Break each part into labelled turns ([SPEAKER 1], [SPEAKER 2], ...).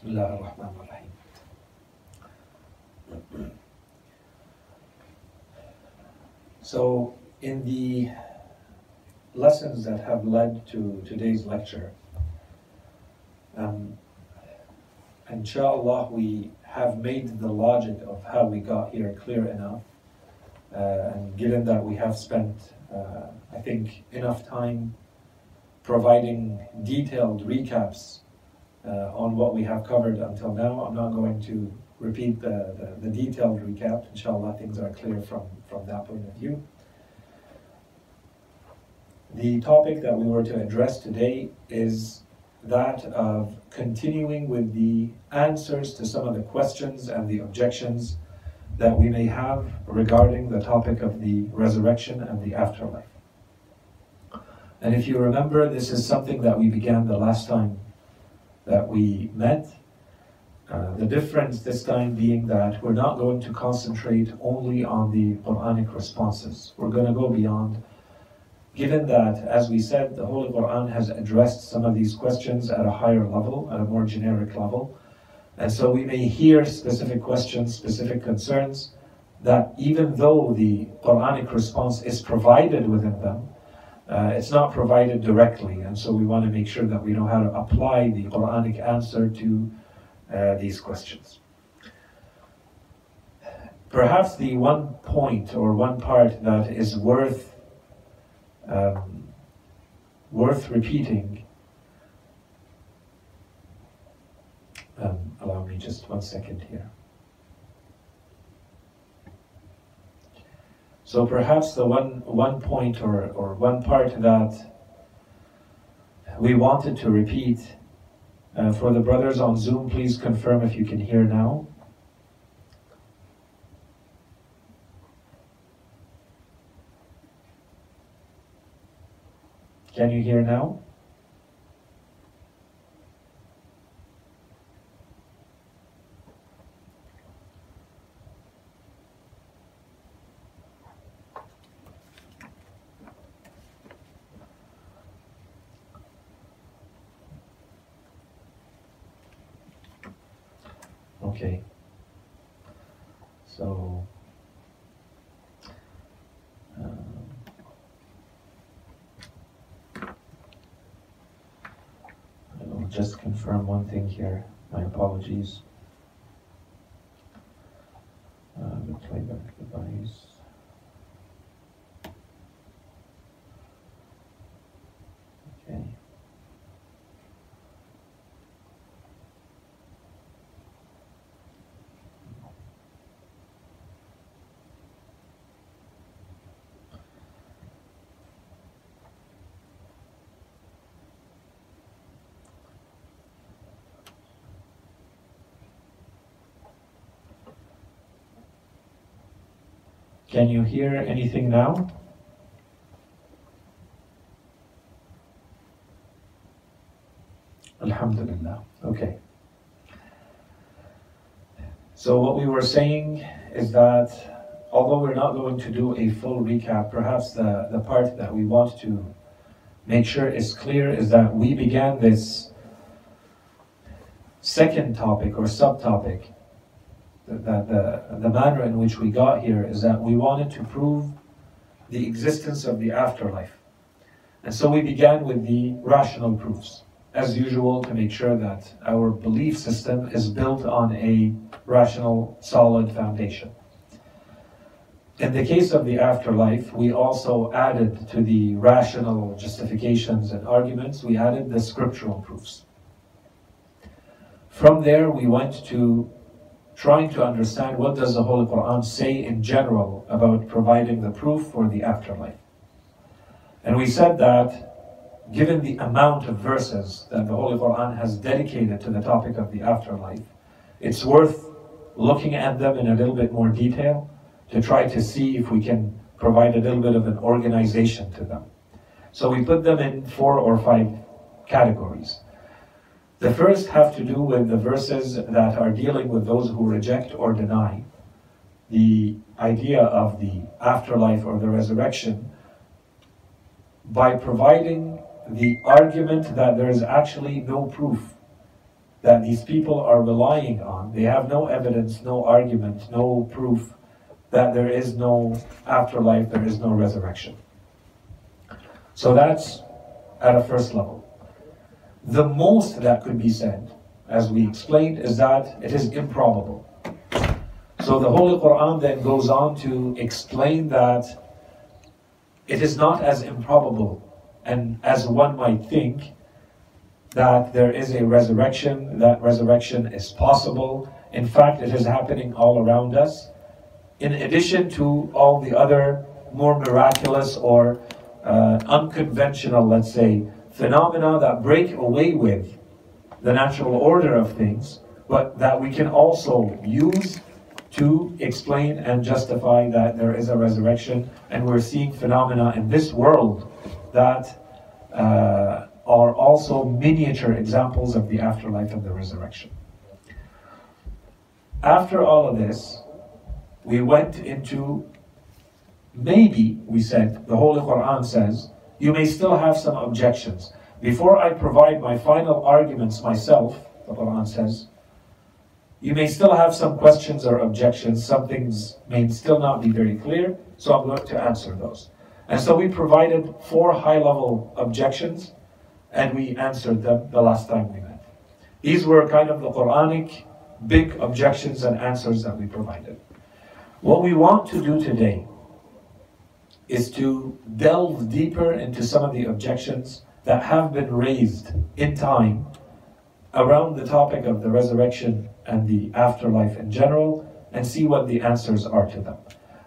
[SPEAKER 1] بسم الله الرحمن الرحيم So, in the lessons that have led to today's lecture, um, inshallah, we have made the logic of how we got here clear enough. Uh, and given that we have spent, uh, I think, enough time providing detailed recaps uh, uh, on what we have covered until now, I'm not going to repeat the, the, the detailed recap. Inshallah, things are clear from, from that point of view. The topic that we were to address today is that of continuing with the answers to some of the questions and the objections that we may have regarding the topic of the resurrection and the afterlife. And if you remember, this is something that we began the last time that we met. Uh, the difference this time being that we're not going to concentrate only on the Quranic responses. We're going to go beyond. Given that, as we said, the Holy Quran has addressed some of these questions at a higher level, at a more generic level. And so we may hear specific questions, specific concerns, that even though the Quranic response is provided within them, uh, it's not provided directly. And so we want to make sure that we know how to apply the Quranic answer to uh, these questions. Perhaps the one point or one part that is worth um, worth repeating. Um, allow me just one second here. So perhaps the one one point or, or one part that we wanted to repeat uh, for the brothers on Zoom, please confirm if you can hear now. Can you hear now? Okay. So, um, I will just confirm one thing here. My apologies. Uh, the playback device. Okay. Can you hear anything now? Alhamdulillah. Okay. So, what we were saying is that although we're not going to do a full recap, perhaps the, the part that we want to make sure is clear is that we began this second topic or subtopic the, the, the manner in which we got here is that we wanted to prove the existence of the afterlife. And so we began with the rational proofs, as usual, to make sure that our belief system is built on a rational, solid foundation. In the case of the afterlife, we also added to the rational justifications and arguments, we added the scriptural proofs. From there, we went to trying to understand what does the Holy Quran say in general about providing the proof for the afterlife. And we said that given the amount of verses that the Holy Quran has dedicated to the topic of the afterlife, it's worth looking at them in a little bit more detail to try to see if we can provide a little bit of an organization to them. So we put them in four or five categories. The first have to do with the verses that are dealing with those who reject or deny the idea of the afterlife or the resurrection by providing the argument that there is actually no proof that these people are relying on. They have no evidence, no argument, no proof that there is no afterlife, there is no resurrection. So that's at a first level. The most that could be said, as we explained, is that it is improbable. So the Holy Quran then goes on to explain that it is not as improbable and as one might think that there is a resurrection, that resurrection is possible. In fact, it is happening all around us. In addition to all the other more miraculous or uh, unconventional, let's say, phenomena that break away with the natural order of things, but that we can also use to explain and justify that there is a resurrection, and we're seeing phenomena in this world that uh, are also miniature examples of the afterlife and the resurrection. After all of this, we went into maybe, we said, the Holy Quran says, you may still have some objections. Before I provide my final arguments myself, the Quran says, you may still have some questions or objections. Some things may still not be very clear, so I'm going to answer those. And so we provided four high level objections, and we answered them the last time we met. These were kind of the Quranic big objections and answers that we provided. What we want to do today is to delve deeper into some of the objections that have been raised in time around the topic of the resurrection and the afterlife in general and see what the answers are to them.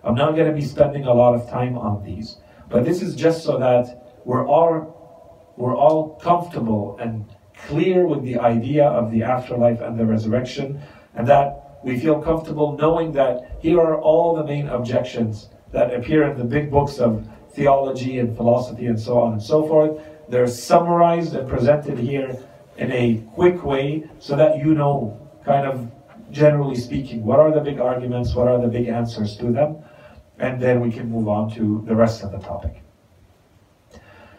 [SPEAKER 1] I'm not going to be spending a lot of time on these, but this is just so that we're all, we're all comfortable and clear with the idea of the afterlife and the resurrection, and that we feel comfortable knowing that here are all the main objections that appear in the big books of theology and philosophy and so on and so forth. They're summarized and presented here in a quick way so that you know kind of generally speaking, what are the big arguments, what are the big answers to them, and then we can move on to the rest of the topic.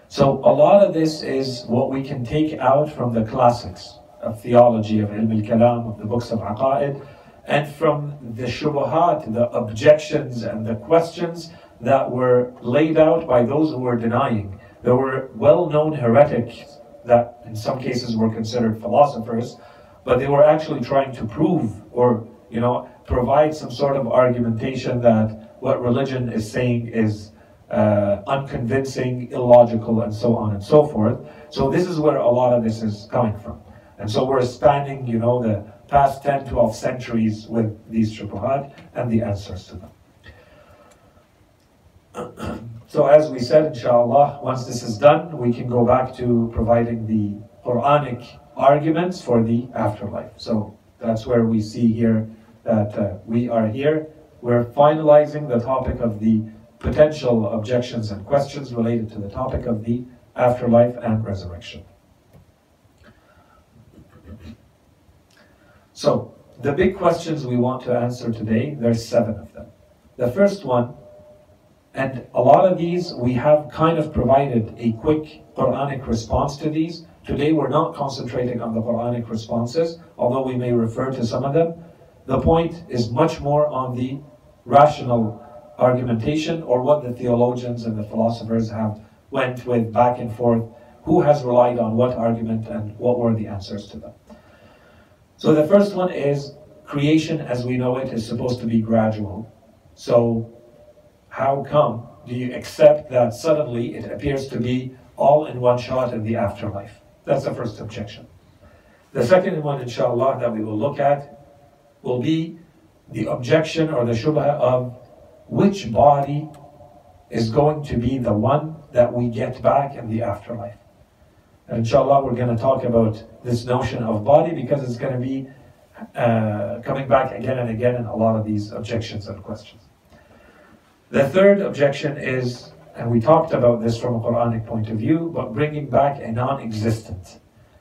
[SPEAKER 1] So a lot of this is what we can take out from the classics of theology, of ilm al-kalam, of the books of aqa'id, and from the shubuhat, the objections and the questions that were laid out by those who were denying. There were well-known heretics that in some cases were considered philosophers, but they were actually trying to prove or you know provide some sort of argumentation that what religion is saying is uh, unconvincing, illogical, and so on and so forth. So this is where a lot of this is coming from. And so we're spanning, you know, the past 10, 12 centuries with these shubuhat and the answers to them. so as we said, inshallah, once this is done, we can go back to providing the Quranic arguments for the afterlife. So that's where we see here that uh, we are here. We're finalizing the topic of the potential objections and questions related to the topic of the afterlife and resurrection. So, the big questions we want to answer today, there's seven of them. The first one, and a lot of these we have kind of provided a quick Quranic response to these, Today we're not concentrating on the Quranic responses, although we may refer to some of them. The point is much more on the rational argumentation or what the theologians and the philosophers have went with back and forth, who has relied on what argument and what were the answers to them. So the first one is creation as we know it is supposed to be gradual. So how come do you accept that suddenly it appears to be all in one shot in the afterlife? That's the first objection. The second one, inshallah, that we will look at will be the objection or the shubha of which body is going to be the one that we get back in the afterlife. Inshallah, we're going to talk about this notion of body because it's going to be uh, coming back again and again in a lot of these objections and questions. The third objection is and we talked about this from a Quranic point of view, but bringing back a non existent.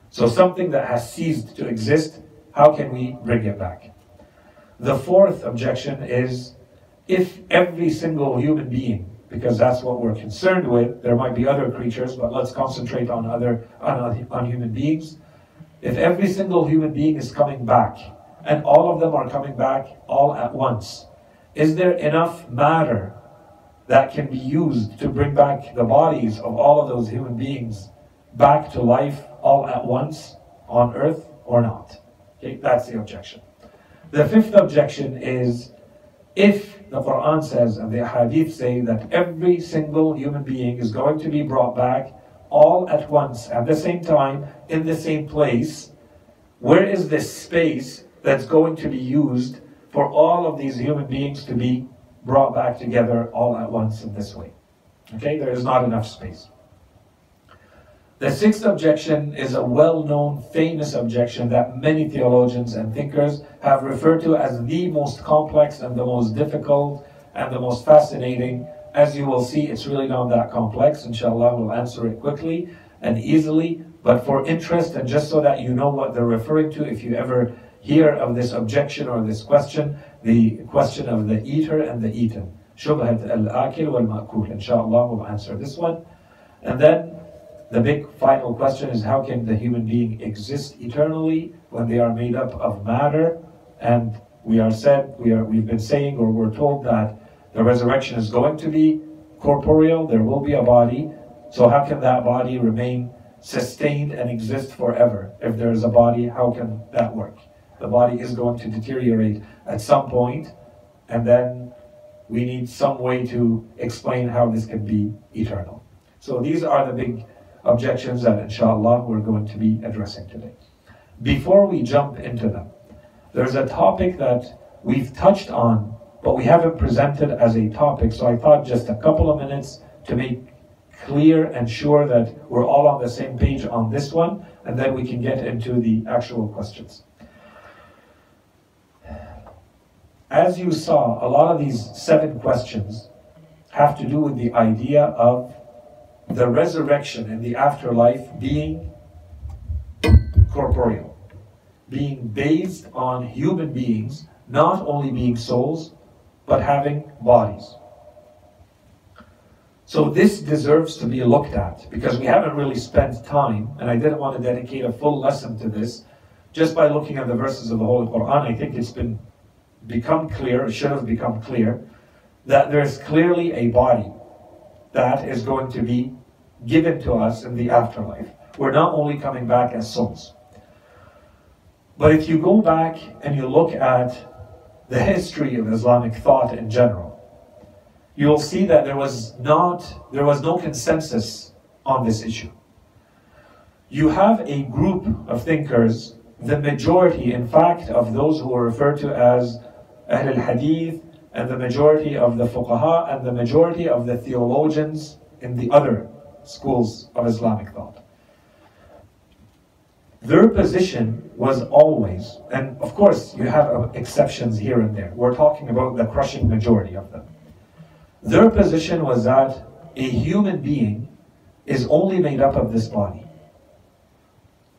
[SPEAKER 1] So something that has ceased to exist, how can we bring it back? The fourth objection is if every single human being, because that's what we're concerned with, there might be other creatures, but let's concentrate on other on, on human beings. if every single human being is coming back, and all of them are coming back all at once, is there enough matter that can be used to bring back the bodies of all of those human beings back to life all at once on earth or not? Okay, that's the objection. The fifth objection is if the Quran says and the Hadith say that every single human being is going to be brought back all at once at the same time in the same place, where is this space that's going to be used for all of these human beings to be brought back together all at once in this way? Okay, there is not enough space. The sixth objection is a well known, famous objection that many theologians and thinkers have referred to as the most complex and the most difficult and the most fascinating. As you will see, it's really not that complex. Inshallah, we'll answer it quickly and easily. But for interest and just so that you know what they're referring to, if you ever hear of this objection or this question, the question of the eater and the eaten. Shubhat al-akil wal-ma'kul. Inshallah, we'll answer this one. And then the big final question is how can the human being exist eternally when they are made up of matter? And we are said, we are, we've been saying, or we're told that the resurrection is going to be corporeal, there will be a body. So how can that body remain sustained and exist forever? If there is a body, how can that work? The body is going to deteriorate at some point, and then we need some way to explain how this can be eternal. So these are the big objections that inshallah we're going to be addressing today. Before we jump into them, there's a topic that we've touched on, but we haven't presented as a topic, so I thought just a couple of minutes to make clear and sure that we're all on the same page on this one, and then we can get into the actual questions. As you saw, a lot of these seven questions have to do with the idea of the resurrection and the afterlife being corporeal, being based on human beings not only being souls, but having bodies. So this deserves to be looked at because we haven't really spent time, and I didn't want to dedicate a full lesson to this. Just by looking at the verses of the Holy Quran, I think it's been become clear, it should have become clear, that there's clearly a body that is going to be given to us in the afterlife. We're not only coming back as souls. But if you go back and you look at the history of Islamic thought in general, you'll see that there was not there was no consensus on this issue. You have a group of thinkers, the majority, in fact, of those who are referred to as Ahl al-Hadith, and the majority of the fuqaha, and the majority of the theologians in the other schools of Islamic thought. Their position was always, and of course you have uh, exceptions here and there, we're talking about the crushing majority of them. Their position was that a human being is only made up of this body.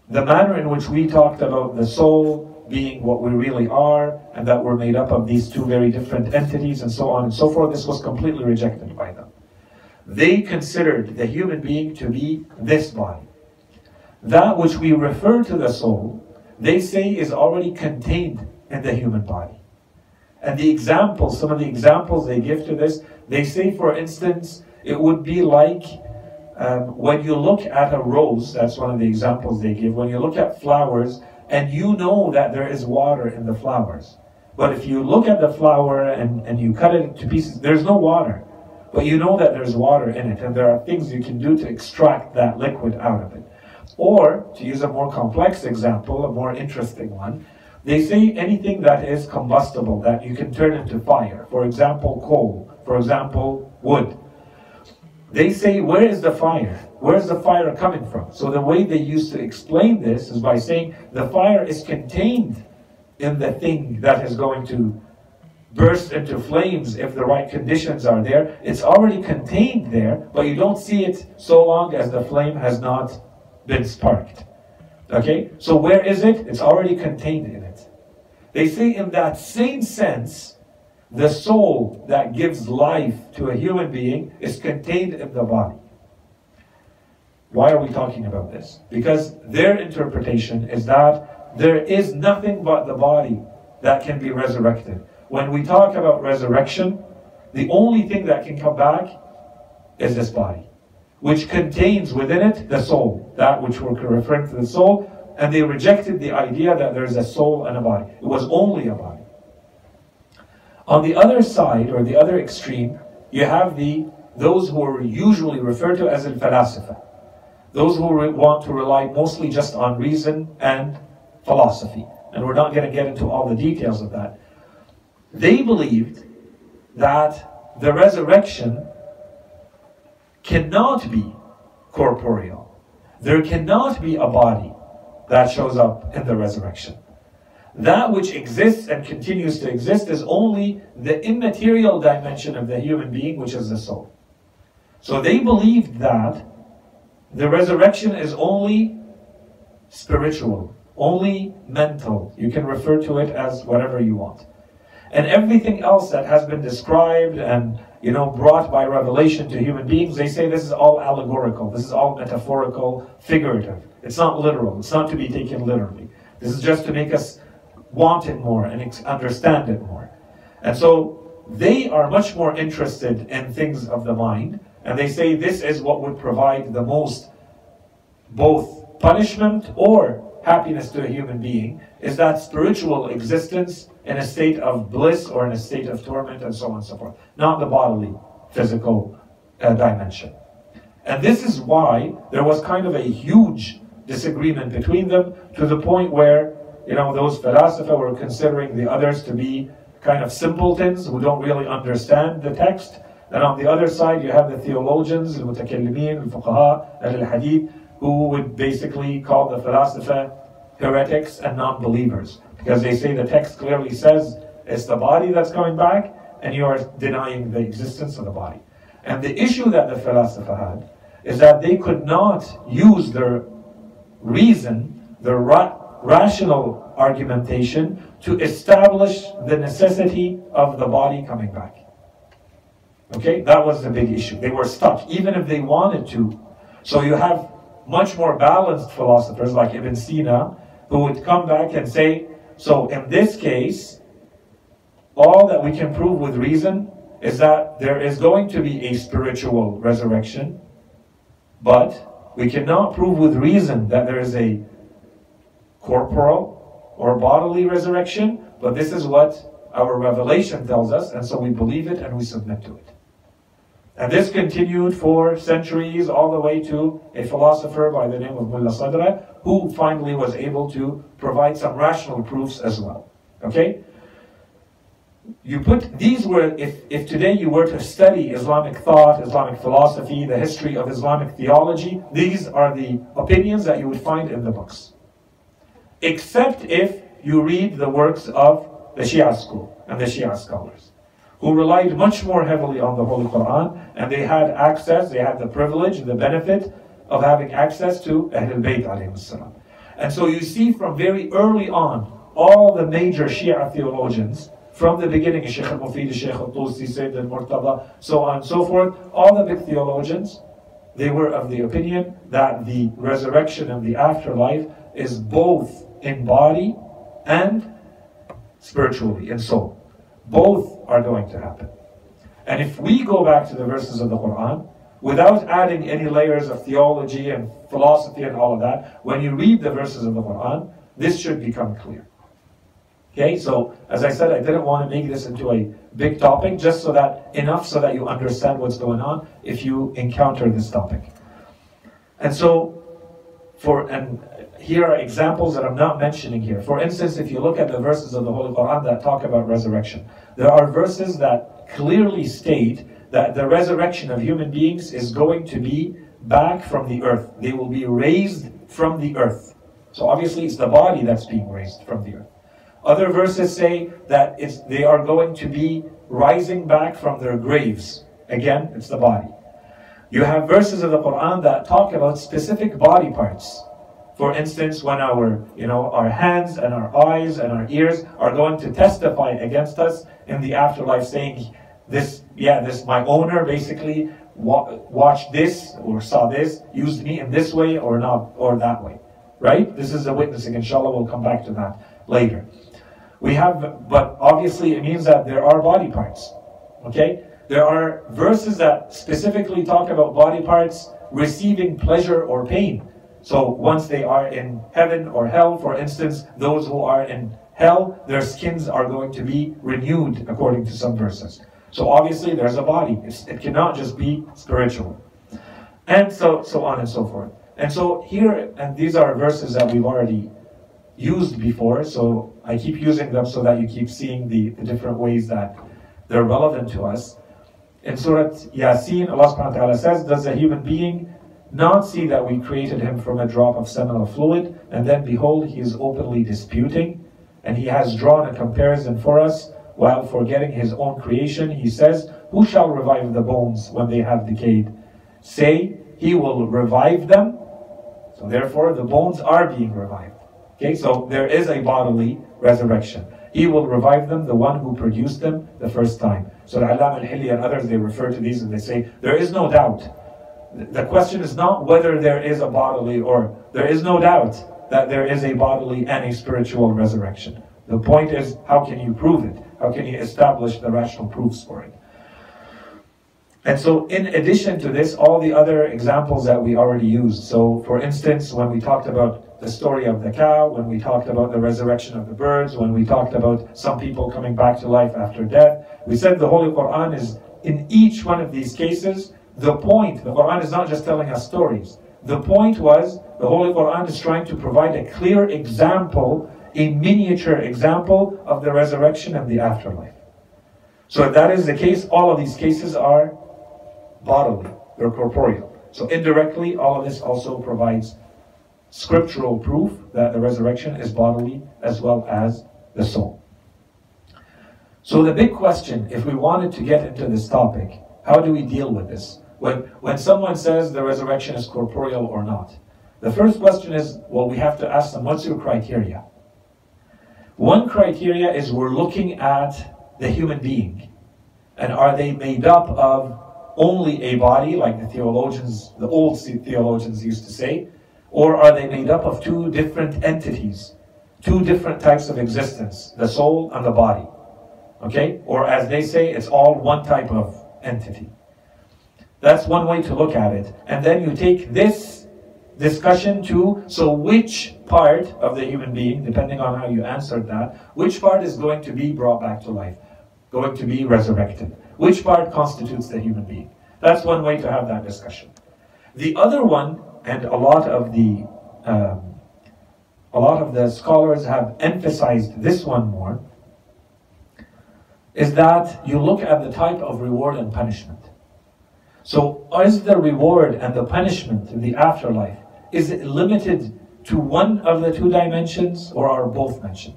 [SPEAKER 1] The manner in which we talked about the soul being what we really are, and that we're made up of these two very different entities, and so on and so forth, this was completely rejected by them. They considered the human being to be this body. That which we refer to the soul, they say is already contained in the human body. And the examples, some of the examples they give to this, they say, for instance, it would be like um, when you look at a rose, that's one of the examples they give, when you look at flowers and you know that there is water in the flowers. But if you look at the flower and, and you cut it into pieces, there's no water. But you know that there's water in it, and there are things you can do to extract that liquid out of it. Or, to use a more complex example, a more interesting one, they say anything that is combustible, that you can turn into fire. For example, coal. For example, wood. They say, where is the fire? Where's the fire coming from? So the way they used to explain this is by saying the fire is contained in the thing that is going to burst into flames if the right conditions are there. It's already contained there, but you don't see it so long as the flame has not been sparked. Okay? So where is it? It's already contained in it. They say in that same sense, the soul that gives life to a human being is contained in the body. Why are we talking about this? Because their interpretation is that there is nothing but the body that can be resurrected. When we talk about resurrection, the only thing that can come back is this body, which contains within it the soul, that which we're referring to the soul, and they rejected the idea that there's a soul and a body. It was only a body. On the other side, or the other extreme, you have the those who are usually referred to as al-falasifa. Those who want to rely mostly just on reason and philosophy. And we're not going to get into all the details of that. They believed that the resurrection cannot be corporeal. There cannot be a body that shows up in the resurrection. That which exists and continues to exist is only the immaterial dimension of the human being, which is the soul. So they believed that the resurrection is only spiritual, only mental. You can refer to it as whatever you want. And everything else that has been described and you know brought by revelation to human beings, they say this is all allegorical. This is all metaphorical, figurative. It's not literal. It's not to be taken literally. This is just to make us want it more and understand it more. And so they are much more interested in things of the mind, and they say this is what would provide the most both punishment or happiness to a human being is that spiritual existence in a state of bliss or in a state of torment and so on and so forth, not the bodily, physical uh, dimension. And this is why there was kind of a huge disagreement between them to the point where you know, those philosophers were considering the others to be kind of simpletons who don't really understand the text. And on the other side, you have the theologians, al-mutakallimin, al-fuqaha, al-hadith, who would basically call the philosopher heretics and non-believers. Because they say the text clearly says it's the body that's coming back, and you are denying the existence of the body. And the issue that the philosopher had is that they could not use their reason, their rational argumentation to establish the necessity of the body coming back. Okay, that was the big issue. They were stuck, even if they wanted to. So you have much more balanced philosophers like Ibn Sina who would come back and say, so in this case, all that we can prove with reason is that there is going to be a spiritual resurrection, but we cannot prove with reason that there is a corporal or bodily resurrection, but this is what our revelation tells us, and so we believe it and we submit to it. And this continued for centuries, all the way to a philosopher by the name of Mullah Sadra, who finally was able to provide some rational proofs as well. Okay? You put these were, if, if today you were to study Islamic thought, Islamic philosophy, the history of Islamic theology, these are the opinions that you would find in the books except if you read the works of the Shia school and the Shia scholars, who relied much more heavily on the Holy Quran, and they had access, they had the privilege, the benefit of having access to Ahlul Bayt And so you see from very early on, all the major Shia theologians, from the beginning, Sheikh al-Mufid, Sheikh al-Tusi, Sayyid al-Murtada, so on and so forth, all the big theologians, they were of the opinion that the resurrection and the afterlife is both in body and spiritually, in soul. Both are going to happen. And if we go back to the verses of the Quran, without adding any layers of theology and philosophy and all of that, when you read the verses of the Quran, this should become clear. Okay, so as I said, I didn't want to make this into a big topic, just so that enough so that you understand what's going on if you encounter this topic. And so, for and here are examples that I'm not mentioning here. For instance, if you look at the verses of the Holy Quran that talk about resurrection, there are verses that clearly state that the resurrection of human beings is going to be back from the earth. They will be raised from the earth. So obviously, it's the body that's being raised from the earth. Other verses say that they are going to be rising back from their graves. Again, it's the body. You have verses of the Quran that talk about specific body parts. For instance, when our, you know, our hands and our eyes and our ears are going to testify against us in the afterlife saying, this yeah, this my owner basically wa- watched this or saw this, used me in this way or not or that way, right? This is a witnessing. Inshallah, we'll come back to that later. We have, but obviously it means that there are body parts. Okay, there are verses that specifically talk about body parts receiving pleasure or pain. So once they are in heaven or hell, for instance, those who are in hell, their skins are going to be renewed according to some verses. So obviously there's a body. It's, it cannot just be spiritual. And so, so on and so forth. And so here, and these are verses that we've already used before, so I keep using them so that you keep seeing the, the different ways that they're relevant to us. In Surah Yasin, Allah subhanahu wa ta'ala says, Does a human being not see that we created him from a drop of seminal fluid, and then behold, he is openly disputing, and he has drawn a comparison for us, while forgetting his own creation, he says, Who shall revive the bones when they have decayed? Say, He will revive them. So therefore, the bones are being revived. Okay, so there is a bodily resurrection. He will revive them, the one who produced them the first time. So Al-Allamah al-Hilli and others, they refer to these and they say, there is no doubt. The question is not whether there is a bodily or there is no doubt that there is a bodily and a spiritual resurrection. The point is, how can you prove it? How can you establish the rational proofs for it? And so, in addition to this, all the other examples that we already used. So, for instance, when we talked about the story of the cow, when we talked about the resurrection of the birds, when we talked about some people coming back to life after death, we said the Holy Quran is, in each one of these cases, the point, the Quran is not just telling us stories. The point was, the Holy Quran is trying to provide a clear example, a miniature example of the resurrection and the afterlife. So if that is the case, all of these cases are bodily, they're corporeal. So indirectly, all of this also provides scriptural proof that the resurrection is bodily as well as the soul. So the big question, if we wanted to get into this topic, how do we deal with this? When, when someone says the resurrection is corporeal or not, the first question is, well, we have to ask them, what's your criteria? One criteria is we're looking at the human being. And are they made up of only a body, like the theologians, the old theologians used to say, or are they made up of two different entities, two different types of existence, the soul and the body? Okay? Or as they say, it's all one type of entity. That's one way to look at it. And then you take this discussion to, so which part of the human being, depending on how you answered that, which part is going to be brought back to life, going to be resurrected? Which part constitutes the human being? That's one way to have that discussion. The other one, and a lot of the um, a lot of the scholars have emphasized this one more, is that you look at the type of reward and punishment. So, is the reward and the punishment in the afterlife is it limited to one of the two dimensions, or are both mentioned?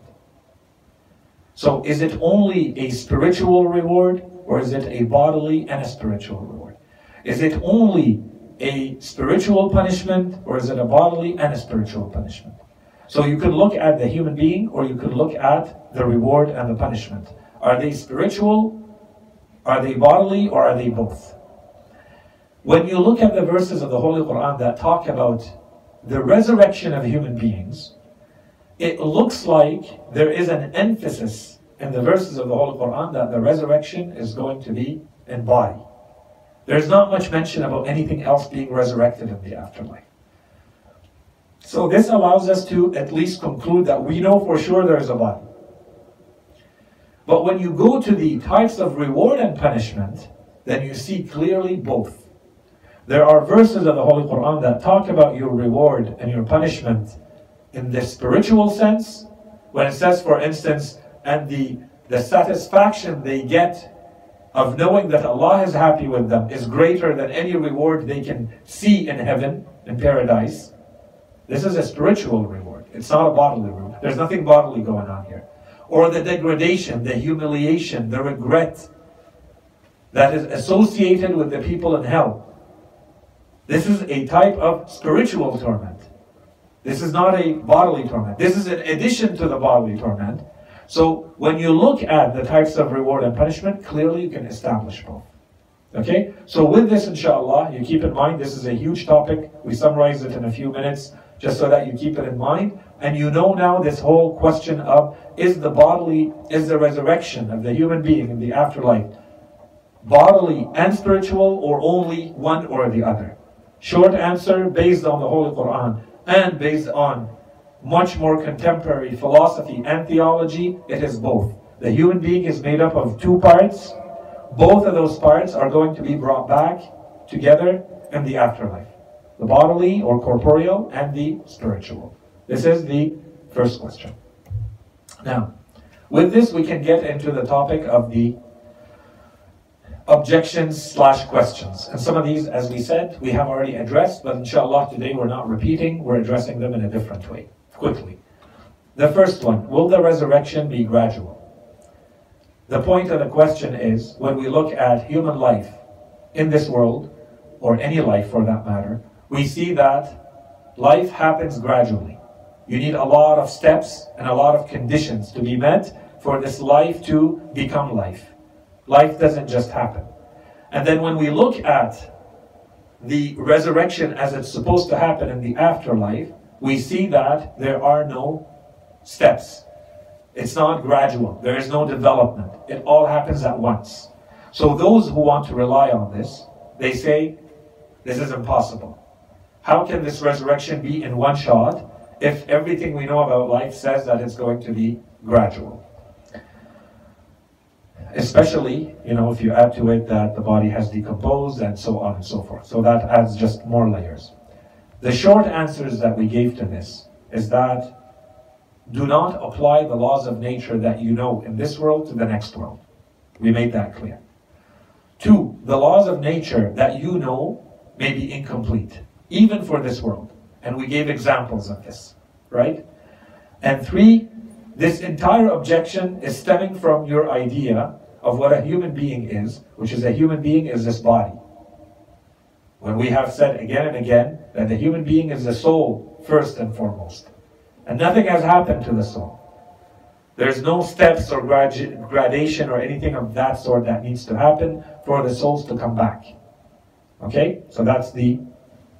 [SPEAKER 1] So, is it only a spiritual reward, or is it a bodily and a spiritual reward? Is it only a spiritual punishment, or is it a bodily and a spiritual punishment? So you could look at the human being, or you could look at the reward and the punishment. Are they spiritual? Are they bodily? Or are they both? When you look at the verses of the Holy Quran that talk about the resurrection of human beings, it looks like there is an emphasis in the verses of the Holy Quran that the resurrection is going to be in body. There's not much mention about anything else being resurrected in the afterlife. So this allows us to at least conclude that we know for sure there is a body. But when you go to the types of reward and punishment, then you see clearly both. There are verses of the Holy Quran that talk about your reward and your punishment in the spiritual sense, when it says, for instance, and the, the satisfaction they get of knowing that Allah is happy with them is greater than any reward they can see in heaven, in paradise. This is a spiritual reward. It's not a bodily reward. There's nothing bodily going on here. Or the degradation, the humiliation, the regret that is associated with the people in hell. This is a type of spiritual torment. This is not a bodily torment. This is in addition to the bodily torment. So when you look at the types of reward and punishment, clearly you can establish both. Okay? So with this, inshallah, you keep in mind this is a huge topic. We summarize it in a few minutes just so that you keep it in mind. And you know now this whole question of is the bodily, is the resurrection of the human being in the afterlife bodily and spiritual or only one or the other? Short answer based on the Holy Quran and based on much more contemporary philosophy and theology, it is both. The human being is made up of two parts. Both of those parts are going to be brought back together in the afterlife the bodily or corporeal and the spiritual. This is the first question. Now, with this, we can get into the topic of the objections slash questions. And some of these, as we said, we have already addressed, but inshallah today we're not repeating, we're addressing them in a different way, quickly. The first one, will the resurrection be gradual? The point of the question is, when we look at human life in this world, or any life for that matter, we see that life happens gradually. You need a lot of steps and a lot of conditions to be met for this life to become life. Life doesn't just happen. And then when we look at the resurrection as it's supposed to happen in the afterlife, we see that there are no steps. It's not gradual. There is no development. It all happens at once. So those who want to rely on this, they say, this is impossible. How can this resurrection be in one shot if everything we know about life says that it's going to be gradual? Especially, you know, if you add to it that the body has decomposed and so on and so forth. So that adds just more layers. The short answers that we gave to this is that do not apply the laws of nature that you know in this world to the next world. We made that clear. Two, the laws of nature that you know may be incomplete even for this world. And we gave examples of this, right? And three, this entire objection is stemming from your idea of what a human being is, which is a human being is this body. When we have said again and again that the human being is the soul first and foremost. And nothing has happened to the soul. There's no steps or gradation or anything of that sort that needs to happen for the souls to come back. Okay? So that's the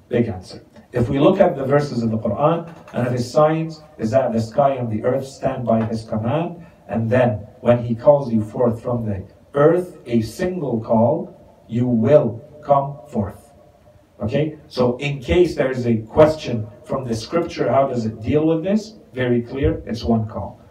[SPEAKER 1] Big answer. If we look at the verses of the Quran, and of his signs is that the sky and the earth stand by his command, and then when he calls you forth from the earth, a single call, you will come forth. Okay? So in case there is a question from the scripture, how does it deal with this? Very clear, it's one call.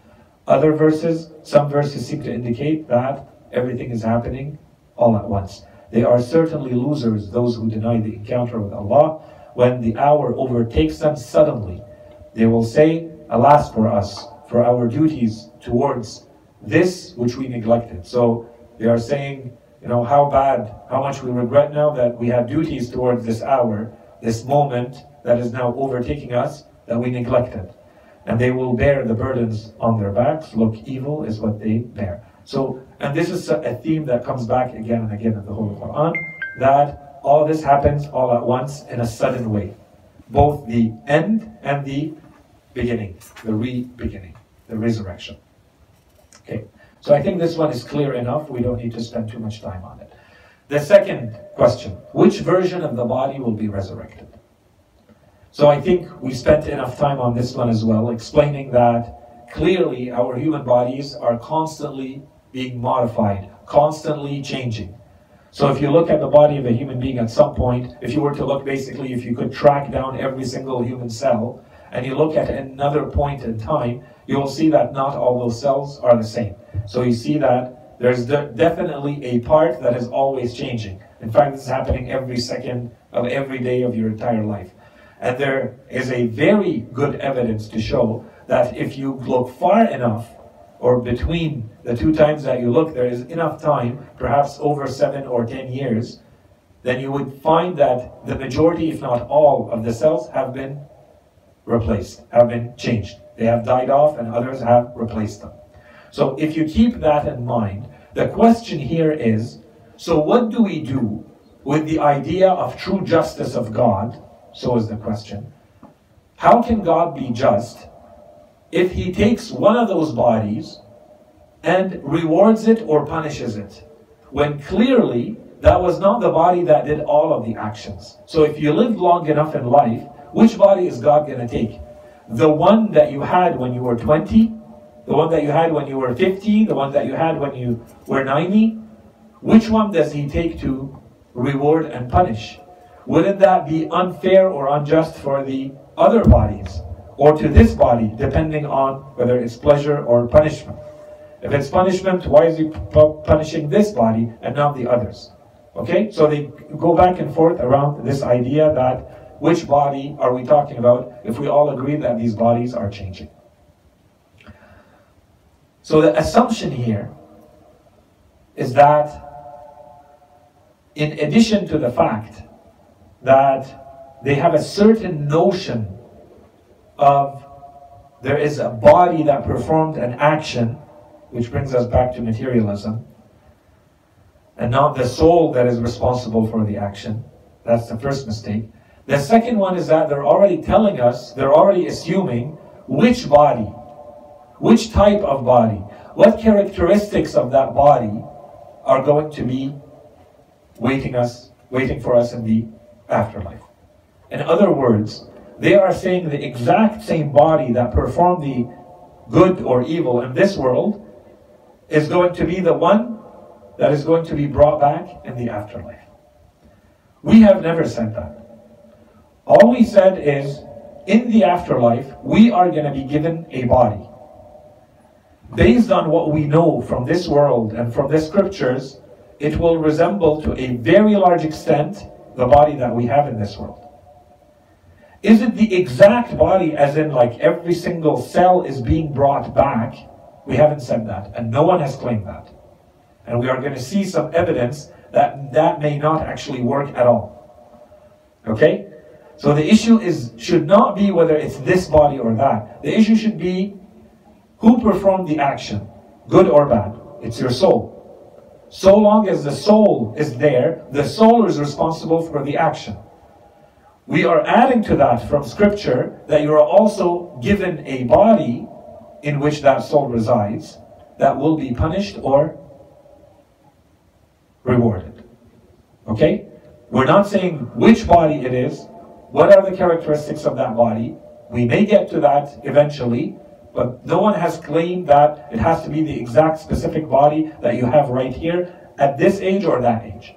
[SPEAKER 1] Other verses, some verses seem to indicate that everything is happening all at once. They are certainly losers, those who deny the encounter with Allah. When the hour overtakes them suddenly, they will say, Alas for us, for our duties towards this which we neglected. So they are saying, you know, how bad, how much we regret now that we had duties towards this hour, this moment that is now overtaking us, that we neglected. And they will bear the burdens on their backs. Look, evil is what they bear. So, and this is a theme that comes back again and again in the Holy Quran, that all this happens all at once in a sudden way. Both the end and the beginning, the re-beginning, the resurrection. Okay, so I think this one is clear enough. We don't need to spend too much time on it. The second question, which version of the body will be resurrected? So I think we spent enough time on this one as well, explaining that clearly our human bodies are constantly being modified, constantly changing. So if you look at the body of a human being at some point, if you were to look basically, if you could track down every single human cell, and you look at another point in time, you will see that not all those cells are the same. So you see that there's de- definitely a part that is always changing. In fact, this is happening every second of every day of your entire life. And there is a very good evidence to show that if you look far enough, or between the two times that you look, there is enough time, perhaps over seven or ten years, then you would find that the majority, if not all, of the cells have been replaced, have been changed. They have died off and others have replaced them. So if you keep that in mind, the question here is, so what do we do with the idea of true justice of God? So is the question. How can God be just if he takes one of those bodies and rewards it or punishes it. When clearly that was not the body that did all of the actions. So if you live long enough in life, which body is God going to take? The one that you had when you were 20? The one that you had when you were 50? The one that you had when you were 90? Which one does He take to reward and punish? Wouldn't that be unfair or unjust for the other bodies? Or to this body, depending on whether it's pleasure or punishment? If it's punishment, why is he punishing this body and not the others? Okay, so they go back and forth around this idea that which body are we talking about if we all agree that these bodies are changing? So the assumption here is that in addition to the fact that they have a certain notion of there is a body that performed an action, which brings us back to materialism, and not the soul that is responsible for the action. That's the first mistake. The second one is that they're already telling us, they're already assuming which body, which type of body, what characteristics of that body are going to be waiting us, waiting for us in the afterlife. In other words, they are saying the exact same body that performed the good or evil in this world is going to be the one that is going to be brought back in the afterlife. We have never said that. All we said is, in the afterlife, we are going to be given a body. Based on what we know from this world and from the scriptures, it will resemble to a very large extent the body that we have in this world. Is it the exact body, as in like every single cell is being brought back? We haven't said that, and no one has claimed that. And we are going to see some evidence that that may not actually work at all. Okay? So the issue is should not be whether it's this body or that. The issue should be who performed the action, good or bad. It's your soul. So long as the soul is there, the soul is responsible for the action. We are adding to that from scripture that you are also given a body in which that soul resides that will be punished or rewarded. Okay? We're not saying which body it is, what are the characteristics of that body. We may get to that eventually, but no one has claimed that it has to be the exact specific body that you have right here at this age or that age.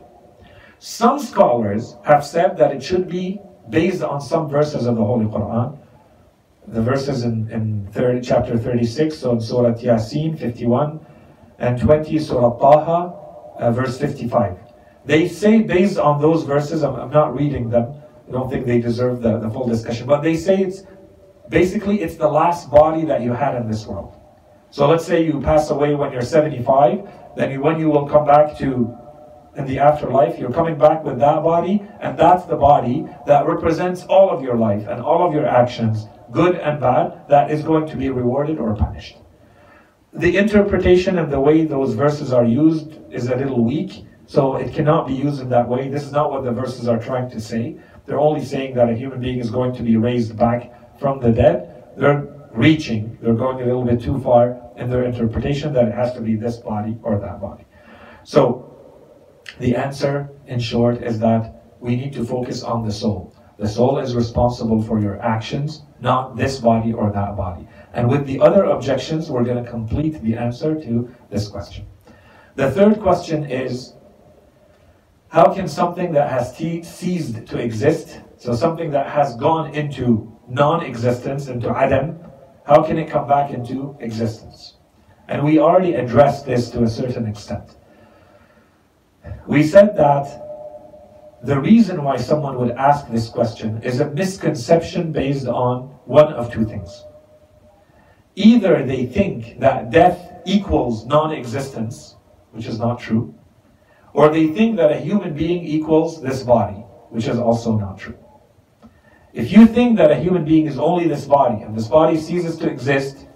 [SPEAKER 1] Some scholars have said that it should be based on some verses of the Holy Quran. The verses in, in 30, chapter 36, so in Surah Yasin 51, and 20, Surah Taha uh, verse 55. They say, based on those verses, I'm, I'm, not reading them, I don't think they deserve the, the full discussion, but they say it's basically it's the last body that you had in this world. So let's say you pass away when you're 75, then you, when you will come back to in the afterlife, you're coming back with that body, and that's the body that represents all of your life and all of your actions, good and bad, that is going to be rewarded or punished the interpretation and the way those verses are used is a little weak, so it cannot be used in that way. This is not what the verses are trying to say. They're only saying that a human being is going to be raised back from the dead. They're reaching, they're going a little bit too far in their interpretation that it has to be this body or that body. So, the answer, in short, is that we need to focus on the soul. The soul is responsible for your actions, not this body or that body. And with the other objections, we're going to complete the answer to this question. The third question is how can something that has ceased to exist, so something that has gone into non existence, into Adam, how can it come back into existence? And we already addressed this to a certain extent. We said that the reason why someone would ask this question is a misconception based on one of two things. Either they think that death equals non existence, which is not true, or they think that a human being equals this body, which is also not true. If you think that a human being is only this body and this body ceases to exist,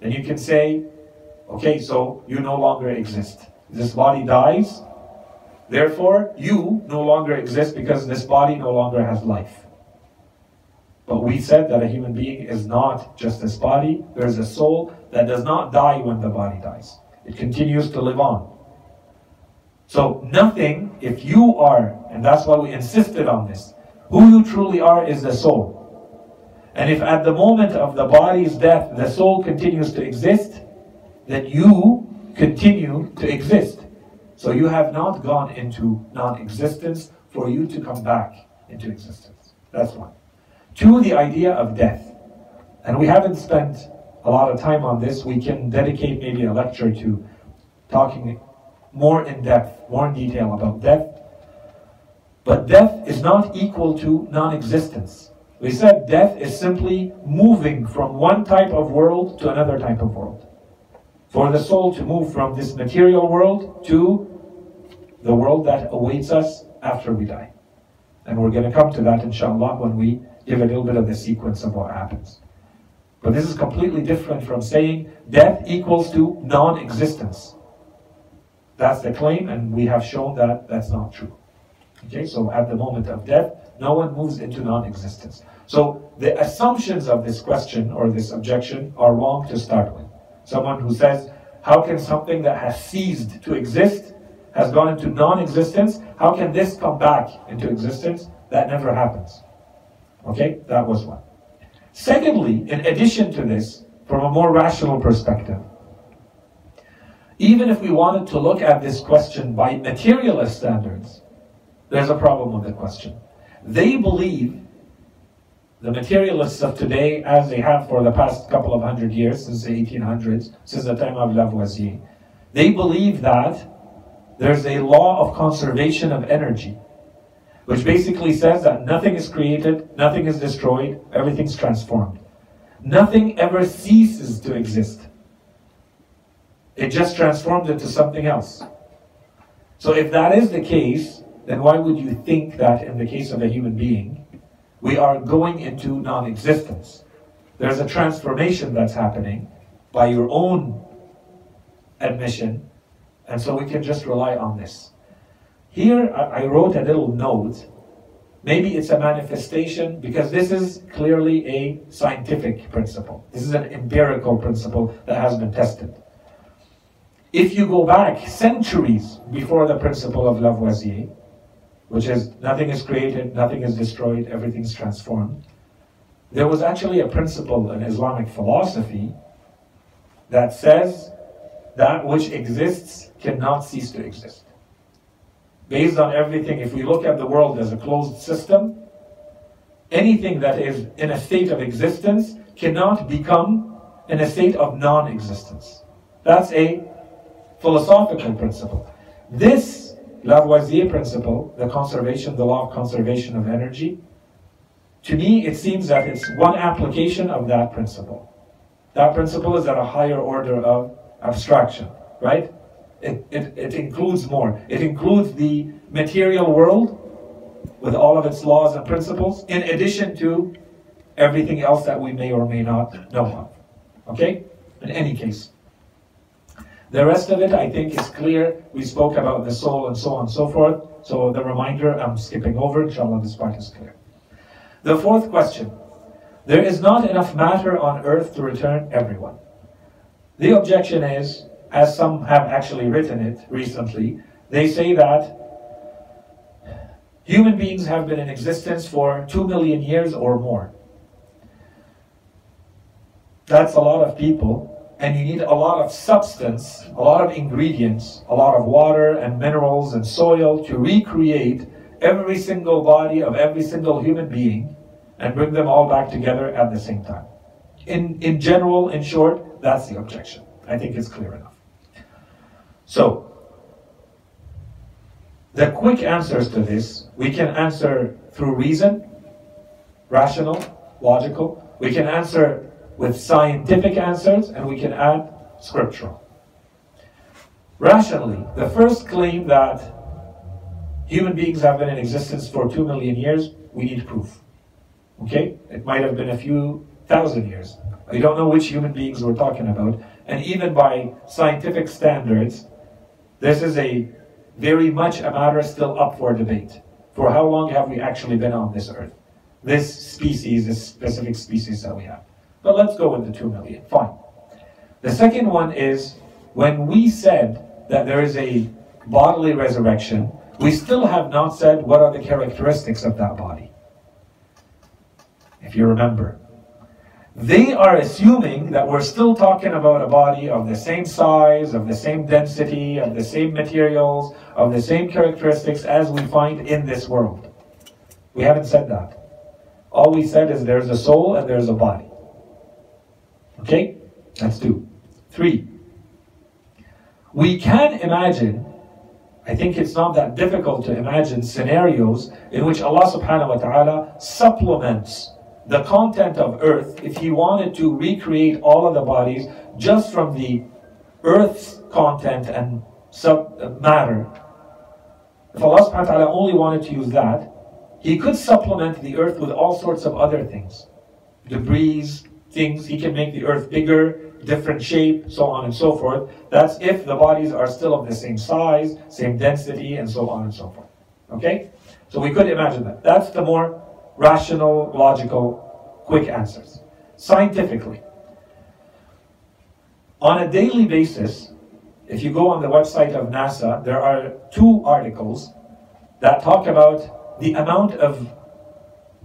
[SPEAKER 1] then you can say, okay, so you no longer exist. This body dies, therefore you no longer exist because this body no longer has life. But we said that a human being is not just this body. There is a soul that does not die when the body dies. It continues to live on. So nothing, if you are, and that's why we insisted on this, who you truly are is the soul. And if at the moment of the body's death the soul continues to exist, then you continue to exist. So you have not gone into non existence for you to come back into existence. That's one. Two, the idea of death. And we haven't spent a lot of time on this. We can dedicate maybe a lecture to talking more in depth, more in detail about death. But death is not equal to non existence. We said death is simply moving from one type of world to another type of world. For the soul to move from this material world to the world that awaits us after we die. And we're going to come to that, inshallah, when we give a little bit of the sequence of what happens. But this is completely different from saying death equals to non existence. That's the claim, and we have shown that that's not true. Okay, so at the moment of death, no one moves into non existence. So the assumptions of this question or this objection are wrong to start with. Someone who says, How can something that has ceased to exist, has gone into non existence, how can this come back into existence? That never happens. Okay, that was one. Secondly, in addition to this, from a more rational perspective, even if we wanted to look at this question by materialist standards, there's a problem with the question. They believe, the materialists of today, as they have for the past couple of hundred years, since the 1800s, since the time of Lavoisier, they believe that there's a law of conservation of energy, which basically says that nothing is created, nothing is destroyed, everything's transformed. Nothing ever ceases to exist. It just transforms into something else. So if that is the case, then why would you think that in the case of a human being, we are going into non existence? There's a transformation that's happening by your own admission, and so we can just rely on this. Here, I wrote a little note. Maybe it's a manifestation because this is clearly a scientific principle. This is an empirical principle that has been tested. If you go back centuries before the principle of Lavoisier, which is nothing is created, nothing is destroyed, everything's transformed, there was actually a principle in Islamic philosophy that says that which exists cannot cease to exist. Based on everything, if we look at the world as a closed system, anything that is in a state of existence cannot become in a state of non existence. That's a philosophical principle. This Lavoisier principle, the conservation, the law of conservation of energy, to me it seems that it's one application of that principle. That principle is at a higher order of abstraction, right? It, it, it includes more. It includes the material world with all of its laws and principles, in addition to everything else that we may or may not know of. Okay? In any case. The rest of it, I think, is clear. We spoke about the soul and so on and so forth. So the reminder, I'm skipping over. Inshallah, this part is clear. The fourth question. There is not enough matter on earth to return everyone. The objection is, as some have actually written it recently, they say that human beings have been in existence for two million years or more. That's a lot of people and you need a lot of substance, a lot of ingredients, a lot of water and minerals and soil to recreate every single body of every single human being and bring them all back together at the same time. In, in general, in short, that's the objection. I think it's clear enough. So, the quick answers to this, we can answer through reason, rational, logical. We can answer with scientific answers, and we can add scriptural. Rationally, the first claim that human beings have been in existence for two million years, we need proof. Okay? It might have been a few thousand years. We don't know which human beings we're talking about. And even by scientific standards, this is a very much a matter still up for debate. For how long have we actually been on this earth? This species, this specific species that we have. But let's go with the 2 million. Fine. The second one is when we said that there is a bodily resurrection, we still have not said what are the characteristics of that body. If you remember. They are assuming that we're still talking about a body of the same size, of the same density, of the same materials, of the same characteristics as we find in this world. We haven't said that. All we said is there's a soul and there's a body. Okay? That's two. Three. We can imagine, I think it's not that difficult to imagine scenarios in which Allah subhanahu wa ta'ala supplements the content of earth if he wanted to recreate all of the bodies just from the earth's content and sub uh, matter. If Allah subhanahu wa ta'ala only wanted to use that, he could supplement the earth with all sorts of other things. Debris, things, he can make the earth bigger, different shape, so on and so forth. That's if the bodies are still of the same size, same density, and so on and so forth. Okay? So we could imagine that. That's the more rational, logical, quick answers. Scientifically, on a daily basis, if you go on the website of NASA, there are two articles that talk about the amount of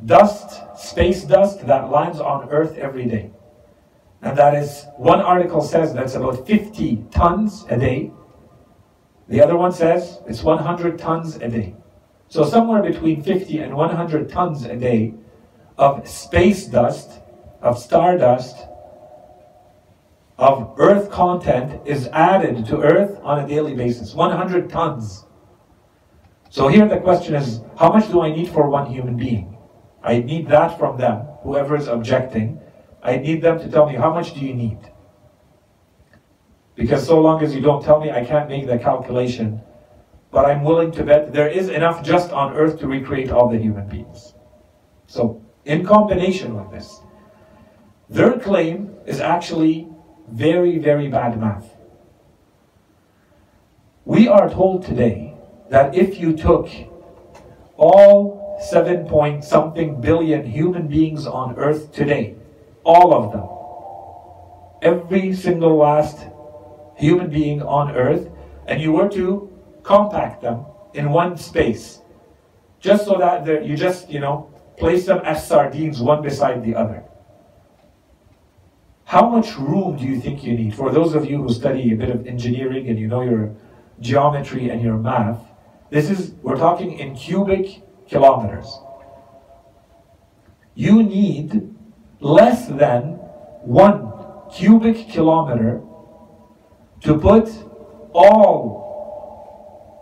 [SPEAKER 1] dust, space dust, that lands on Earth every day. And that is, one article says that's about 50 tons a day. The other one says it's 100 tons a day. So somewhere between 50 and 100 tons a day of space dust, of stardust, of Earth content is added to Earth on a daily basis. 100 tons. So here the question is, how much do I need for one human being? I need that from them, whoever is objecting. I need them to tell me, how much do you need? Because so long as you don't tell me, I can't make the calculation but I'm willing to bet there is enough just on earth to recreate all the human beings. So, in combination with this, their claim is actually very, very bad math. We are told today that if you took all seven point something billion human beings on earth today, all of them, every single last human being on earth, and you were to compact them in one space, just so that you just, you know, place them as sardines one beside the other. How much room do you think you need? For those of you who study a bit of engineering and you know your geometry and your math, this is, we're talking in cubic kilometers. You need less than one cubic kilometer to put all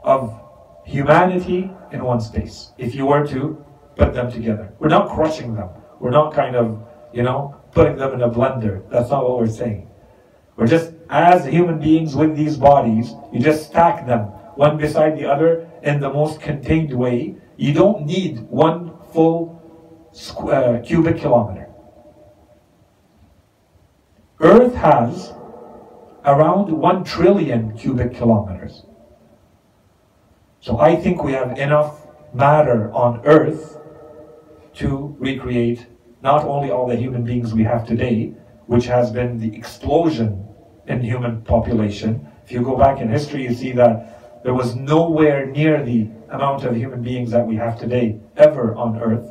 [SPEAKER 1] of humanity in one space if you were to put them together. We're not crushing them. We're not kind of, you know, putting them in a blender. That's not what we're saying. We're just, as human beings with these bodies, you just stack them one beside the other in the most contained way. You don't need one full uh, cubic kilometer. Earth has around 1 trillion cubic kilometers. So I think we have enough matter on earth to recreate not only all the human beings we have today, which has been the explosion in human population. If you go back in history, you see that there was nowhere near the amount of human beings that we have today ever on earth.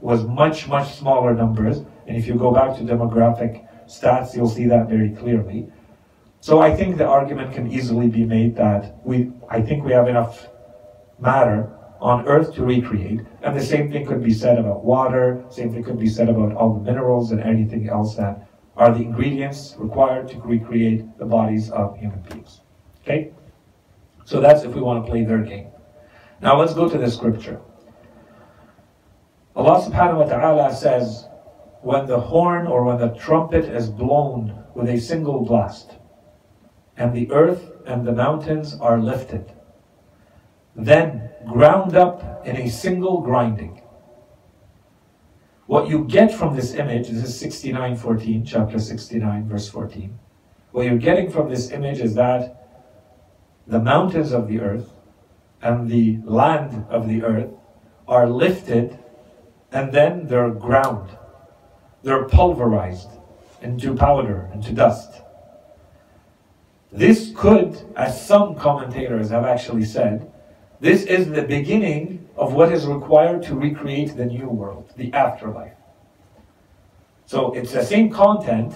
[SPEAKER 1] Was much, much smaller numbers. And if you go back to demographic stats, you'll see that very clearly. So I think the argument can easily be made that we, I think we have enough matter on earth to recreate. And the same thing could be said about water, same thing could be said about all the minerals and anything else that are the ingredients required to recreate the bodies of human beings. Okay? So that's if we want to play their game. Now let's go to the scripture. Allah subhanahu wa ta'ala says, when the horn or when the trumpet is blown with a single blast, and the earth and the mountains are lifted, then ground up in a single grinding. What you get from this image, this is 69.14, chapter 69, verse 14. What you're getting from this image is that the mountains of the earth and the land of the earth are lifted and then they're ground. They're pulverized into powder, into dust. This could, as some commentators have actually said, this is the beginning of what is required to recreate the new world, the afterlife. So it's the same content,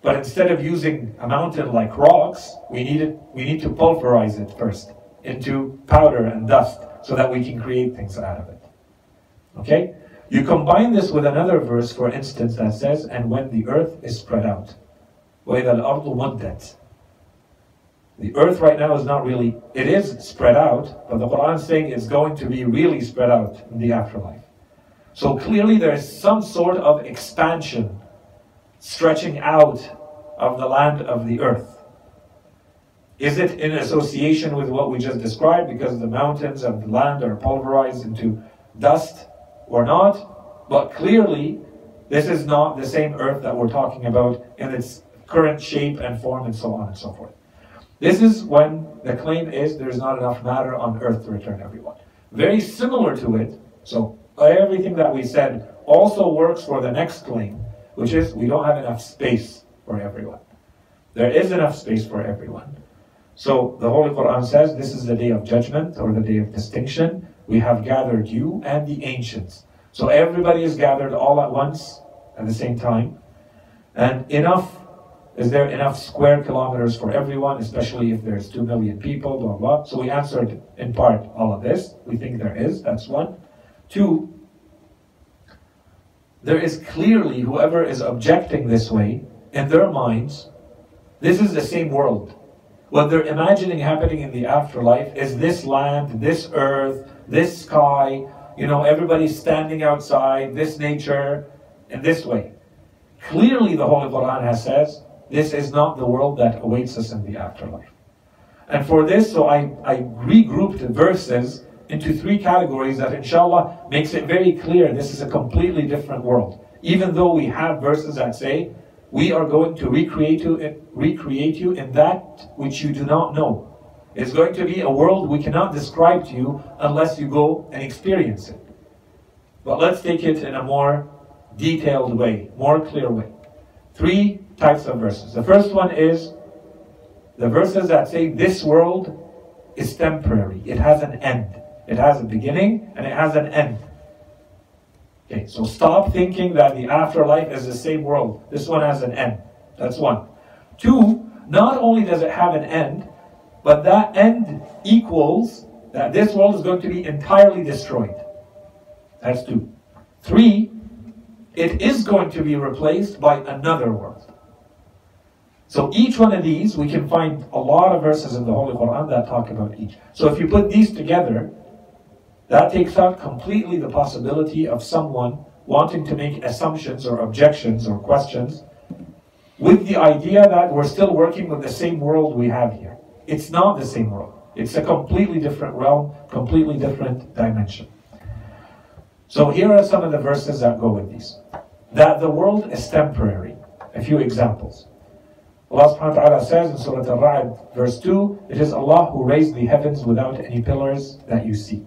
[SPEAKER 1] but instead of using a mountain like rocks, we need, it, we need to pulverize it first into powder and dust so that we can create things out of it. Okay? You combine this with another verse, for instance, that says, And when the earth is spread out, وَإِذَا الْأَرْضُ مُدَّتْ The earth right now is not really, it is spread out, but the Quran is saying it's going to be really spread out in the afterlife. So clearly there is some sort of expansion, stretching out of the land of the earth. Is it in association with what we just described because the mountains and the land are pulverized into dust or not? But clearly, this is not the same earth that we're talking about in its current shape and form and so on and so forth. This is when the claim is there's not enough matter on earth to return everyone. Very similar to it, so everything that we said also works for the next claim, which is we don't have enough space for everyone. There is enough space for everyone. So the Holy Quran says this is the day of judgment or the day of distinction. We have gathered you and the ancients. So everybody is gathered all at once at the same time. And enough, is there enough square kilometers for everyone, especially if there's 2 million people, blah, blah. So we answered in part all of this. We think there is, that's one. Two, there is clearly whoever is objecting this way, in their minds, this is the same world. What they're imagining happening in the afterlife is this land, this earth, this sky, you know, everybody standing outside, this nature, in this way. Clearly, the Holy Quran has says, this is not the world that awaits us in the afterlife. And for this, so I, I regrouped the verses into three categories that inshallah makes it very clear this is a completely different world. Even though we have verses that say, we are going to recreate you, recreate you in that which you do not know. It's going to be a world we cannot describe to you unless you go and experience it. But let's take it in a more detailed way, more clear way. Three types of verses. The first one is the verses that say this world is temporary, it has an end. It has a beginning and it has an end. Okay, so stop thinking that the afterlife is the same world. This one has an end. That's one. Two, not only does it have an end, but that end equals that this world is going to be entirely destroyed. That's two. Three, it is going to be replaced by another world. So each one of these, we can find a lot of verses in the Holy Quran that talk about each. So if you put these together, that takes out completely the possibility of someone wanting to make assumptions or objections or questions with the idea that we're still working with the same world we have here. It's not the same world. It's a completely different realm, completely different dimension. So here are some of the verses that go with these. That the world is temporary. A few examples. Allah subhanahu wa ta'ala says in Surah Al-Ra'd, verse 2, It is Allah who raised the heavens without any pillars that you see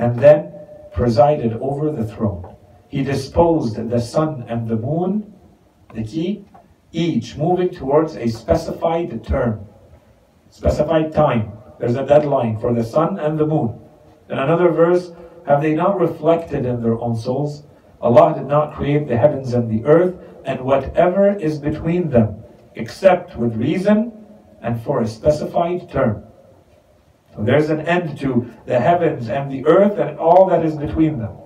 [SPEAKER 1] and then presided over the throne. He disposed the sun and the moon, the key, each moving towards a specified term, specified time. There's a deadline for the sun and the moon. In another verse, have they not reflected in their own souls? Allah did not create the heavens and the earth and whatever is between them, except with reason and for a specified term. There's an end to the heavens and the earth and all that is between them.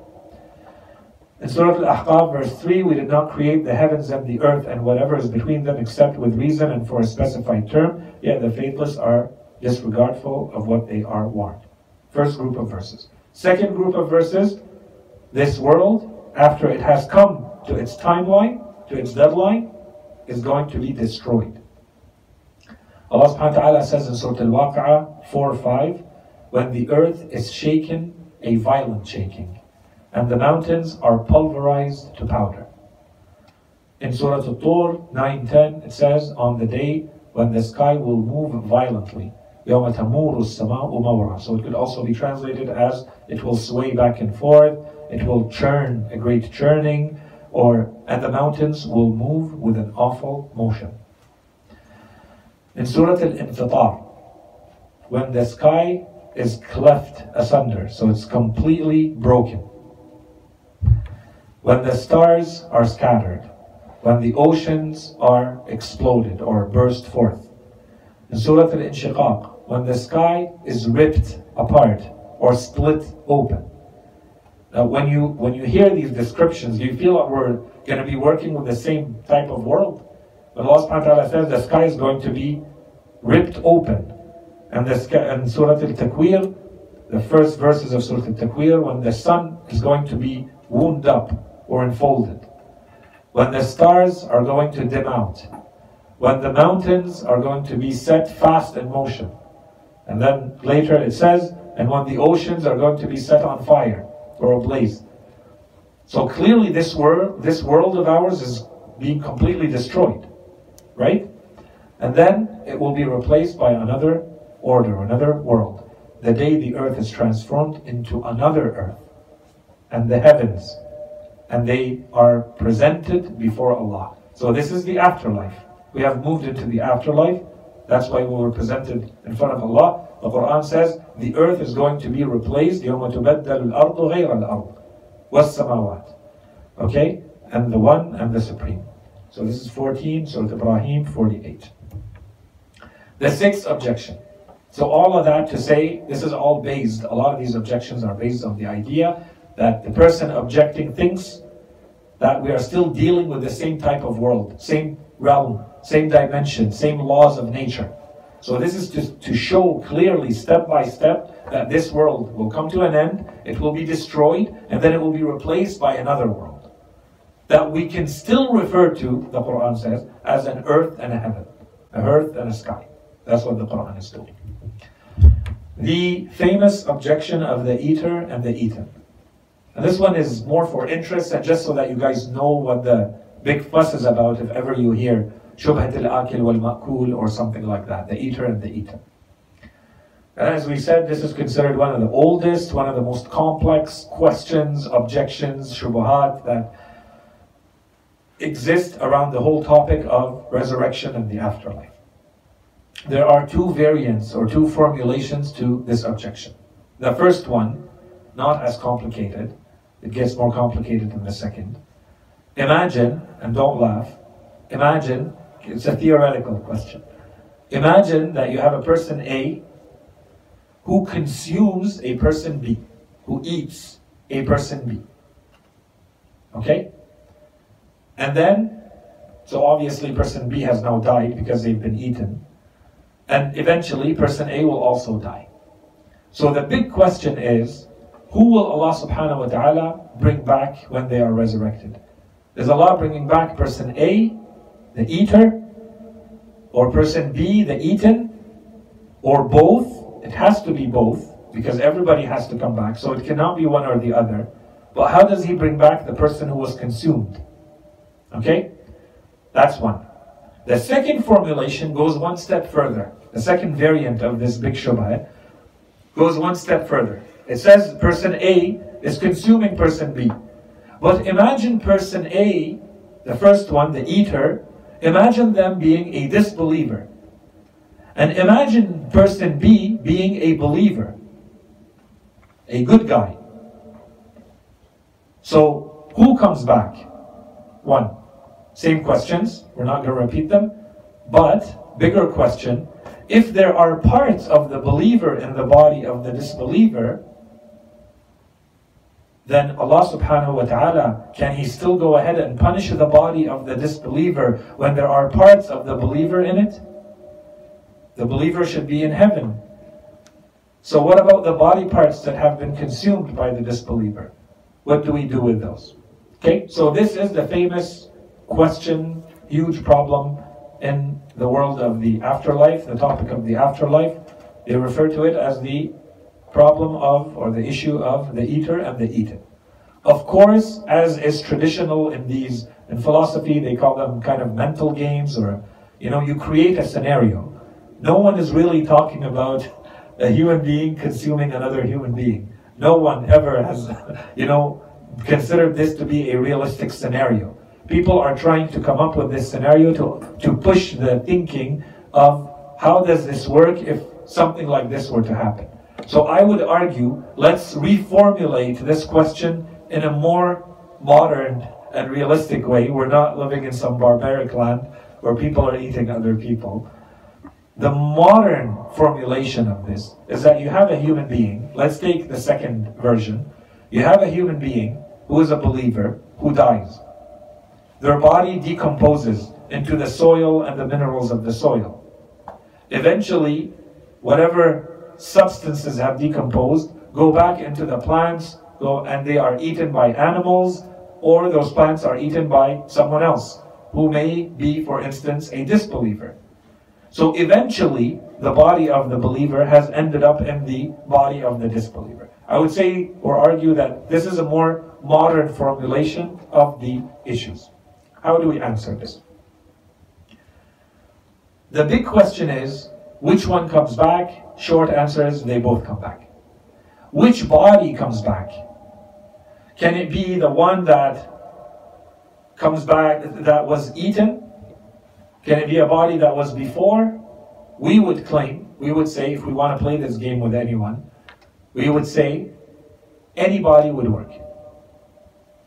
[SPEAKER 1] In Surah Al-Ahqaf, verse 3, we did not create the heavens and the earth and whatever is between them except with reason and for a specified term, yet the faithless are disregardful of what they are warned. First group of verses. Second group of verses, this world, after it has come to its timeline, to its deadline, is going to be destroyed. Allah subhanahu wa ta'ala says in Surah Al-Waqi'ah 4 5, when the earth is shaken, a violent shaking, and the mountains are pulverized to powder. In Surah Al-Tur 9.10 it says, on the day when the sky will move violently, So it could also be translated as it will sway back and forth, it will churn, a great churning, or and the mountains will move with an awful motion. In Surah Al-Infitar, when the sky is cleft asunder, so it's completely broken. When the stars are scattered, when the oceans are exploded or burst forth. In Surah Al-Inshiqaq, when the sky is ripped apart or split open. Now, when you when you hear these descriptions, you feel that we're going to be working with the same type of world. Allah subhanahu wa ta'ala says the sky is going to be ripped open. And the sky, in Surah Al-Takwir, the first verses of Surah Al-Takwir, when the sun is going to be wound up or enfolded. When the stars are going to dim out. When the mountains are going to be set fast in motion. And then later it says, and when the oceans are going to be set on fire or ablaze. So clearly this world, this world of ours is being completely destroyed Right? And then it will be replaced by another order, another world. The day the earth is transformed into another earth and the heavens. And they are presented before Allah. So this is the afterlife. We have moved into the afterlife. That's why we were presented in front of Allah. The Quran says the earth is going to be replaced. يَوْمَ تُبَدَّلُ الْأَرْضُ غَيْرَ الْأَرْضِ وَالسَّمَاوَاتِ Okay? And the one and the supreme. So this is 14, Surah Ibrahim 48. The sixth objection. So all of that to say, this is all based, a lot of these objections are based on the idea that the person objecting thinks that we are still dealing with the same type of world, same realm, same dimension, same laws of nature. So this is to, to show clearly, step by step, that this world will come to an end, it will be destroyed, and then it will be replaced by another world. That we can still refer to, the Quran says, as an earth and a heaven, a earth and a sky. That's what the Quran is doing. The famous objection of the eater and the eaten. And this one is more for interest and just so that you guys know what the big fuss is about if ever you hear Shubhat al-akil wal-ma'kul or something like that, the eater and the eaten. And as we said, this is considered one of the oldest, one of the most complex questions, objections, shubuhat that exist around the whole topic of resurrection and the afterlife. There are two variants or two formulations to this objection. The first one, not as complicated, it gets more complicated in the second. Imagine, and don't laugh, imagine, it's a theoretical question. Imagine that you have a person A who consumes a person B, who eats a person B. Okay? And then, so obviously person B has now died because they've been eaten. And eventually, person A will also die. So the big question is, who will Allah subhanahu wa ta'ala bring back when they are resurrected? Is Allah bringing back person A, the eater, or person B, the eaten, or both? It has to be both, because everybody has to come back, so it cannot be one or the other. But how does He bring back the person who was consumed? Okay? That's one. The second formulation goes one step further. The second variant of this big shubha eh, goes one step further. It says person A is consuming person B. But imagine person A, the first one, the eater, imagine them being a disbeliever. And imagine person B being a believer, a good guy. So, who comes back? One. Same questions, we're not going to repeat them. But, bigger question, if there are parts of the believer in the body of the disbeliever, then Allah subhanahu wa ta'ala, can He still go ahead and punish the body of the disbeliever when there are parts of the believer in it? The believer should be in heaven. So what about the body parts that have been consumed by the disbeliever? What do we do with those? Okay, so this is the famous question, huge problem in the world of the afterlife, the topic of the afterlife. They refer to it as the problem of, or the issue of, the eater and the eaten. Of course, as is traditional in these, in philosophy, they call them kind of mental games, or, you know, you create a scenario. No one is really talking about a human being consuming another human being. No one ever has, you know, considered this to be a realistic scenario people are trying to come up with this scenario to, to push the thinking of How does this work if something like this were to happen? So I would argue, let's reformulate this question in a more modern and realistic way. We're not living in some barbaric land where people are eating other people. The modern formulation of this is that you have a human being. Let's take the second version. You have a human being who is a believer who dies. Their body decomposes into the soil and the minerals of the soil. Eventually, whatever substances have decomposed go back into the plants go, and they are eaten by animals or those plants are eaten by someone else who may be, for instance, a disbeliever. So eventually, the body of the believer has ended up in the body of the disbeliever. I would say or argue that this is a more modern formulation of the issues. How do we answer this? The big question is which one comes back? Short answer is they both come back. Which body comes back? Can it be the one that comes back that was eaten? Can it be a body that was before? We would claim, we would say, if we want to play this game with anyone, we would say any body would work.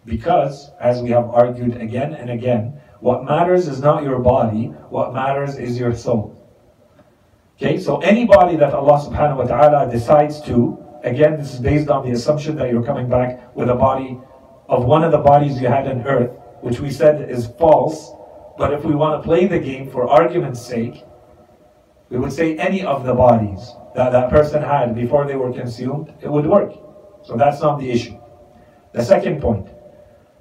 [SPEAKER 1] Because, as we have argued again and again, what matters is not your body, what matters is your soul. Okay, so anybody that Allah subhanahu wa ta'ala decides to, again, this is based on the assumption that you're coming back with a body of one of the bodies you had on earth, which we said is false, but if we want to play the game for argument's sake, we would say any of the bodies that that person had before they were consumed, it would work. So that's not the issue. The second point,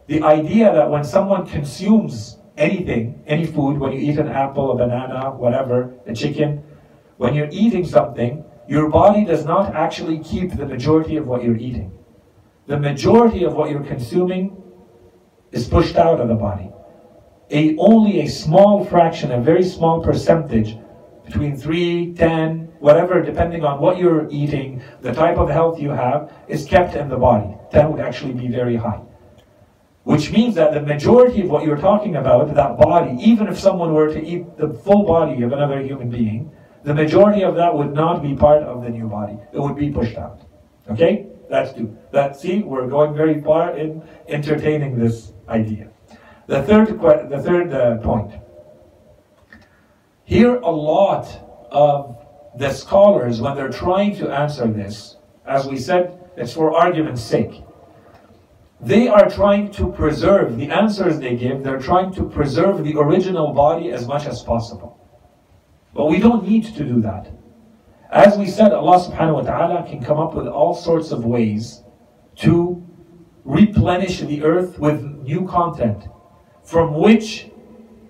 [SPEAKER 1] the idea that when someone consumes anything, any food, when you eat an apple, a banana, whatever, a chicken, when you're eating something, your body does not actually keep the majority of what you're eating. The majority of what you're consuming is pushed out of the body. A, only a small fraction, a very small percentage, between 3, 10, whatever, depending on what you're eating, the type of health you have, is kept in the body. 10 would actually be very high. Which means that the majority of what you're talking about, that body, even if someone were to eat the full body of another human being, the majority of that would not be part of the new body. It would be pushed out. Okay? That's two. That see, we're going very far in entertaining this idea. The third, the third uh, point. Here, a lot of the scholars, when they're trying to answer this, as we said, it's for argument's sake. They are trying to preserve the answers they give, they're trying to preserve the original body as much as possible. But we don't need to do that. As we said, Allah subhanahu wa ta'ala can come up with all sorts of ways to replenish the earth with new content from which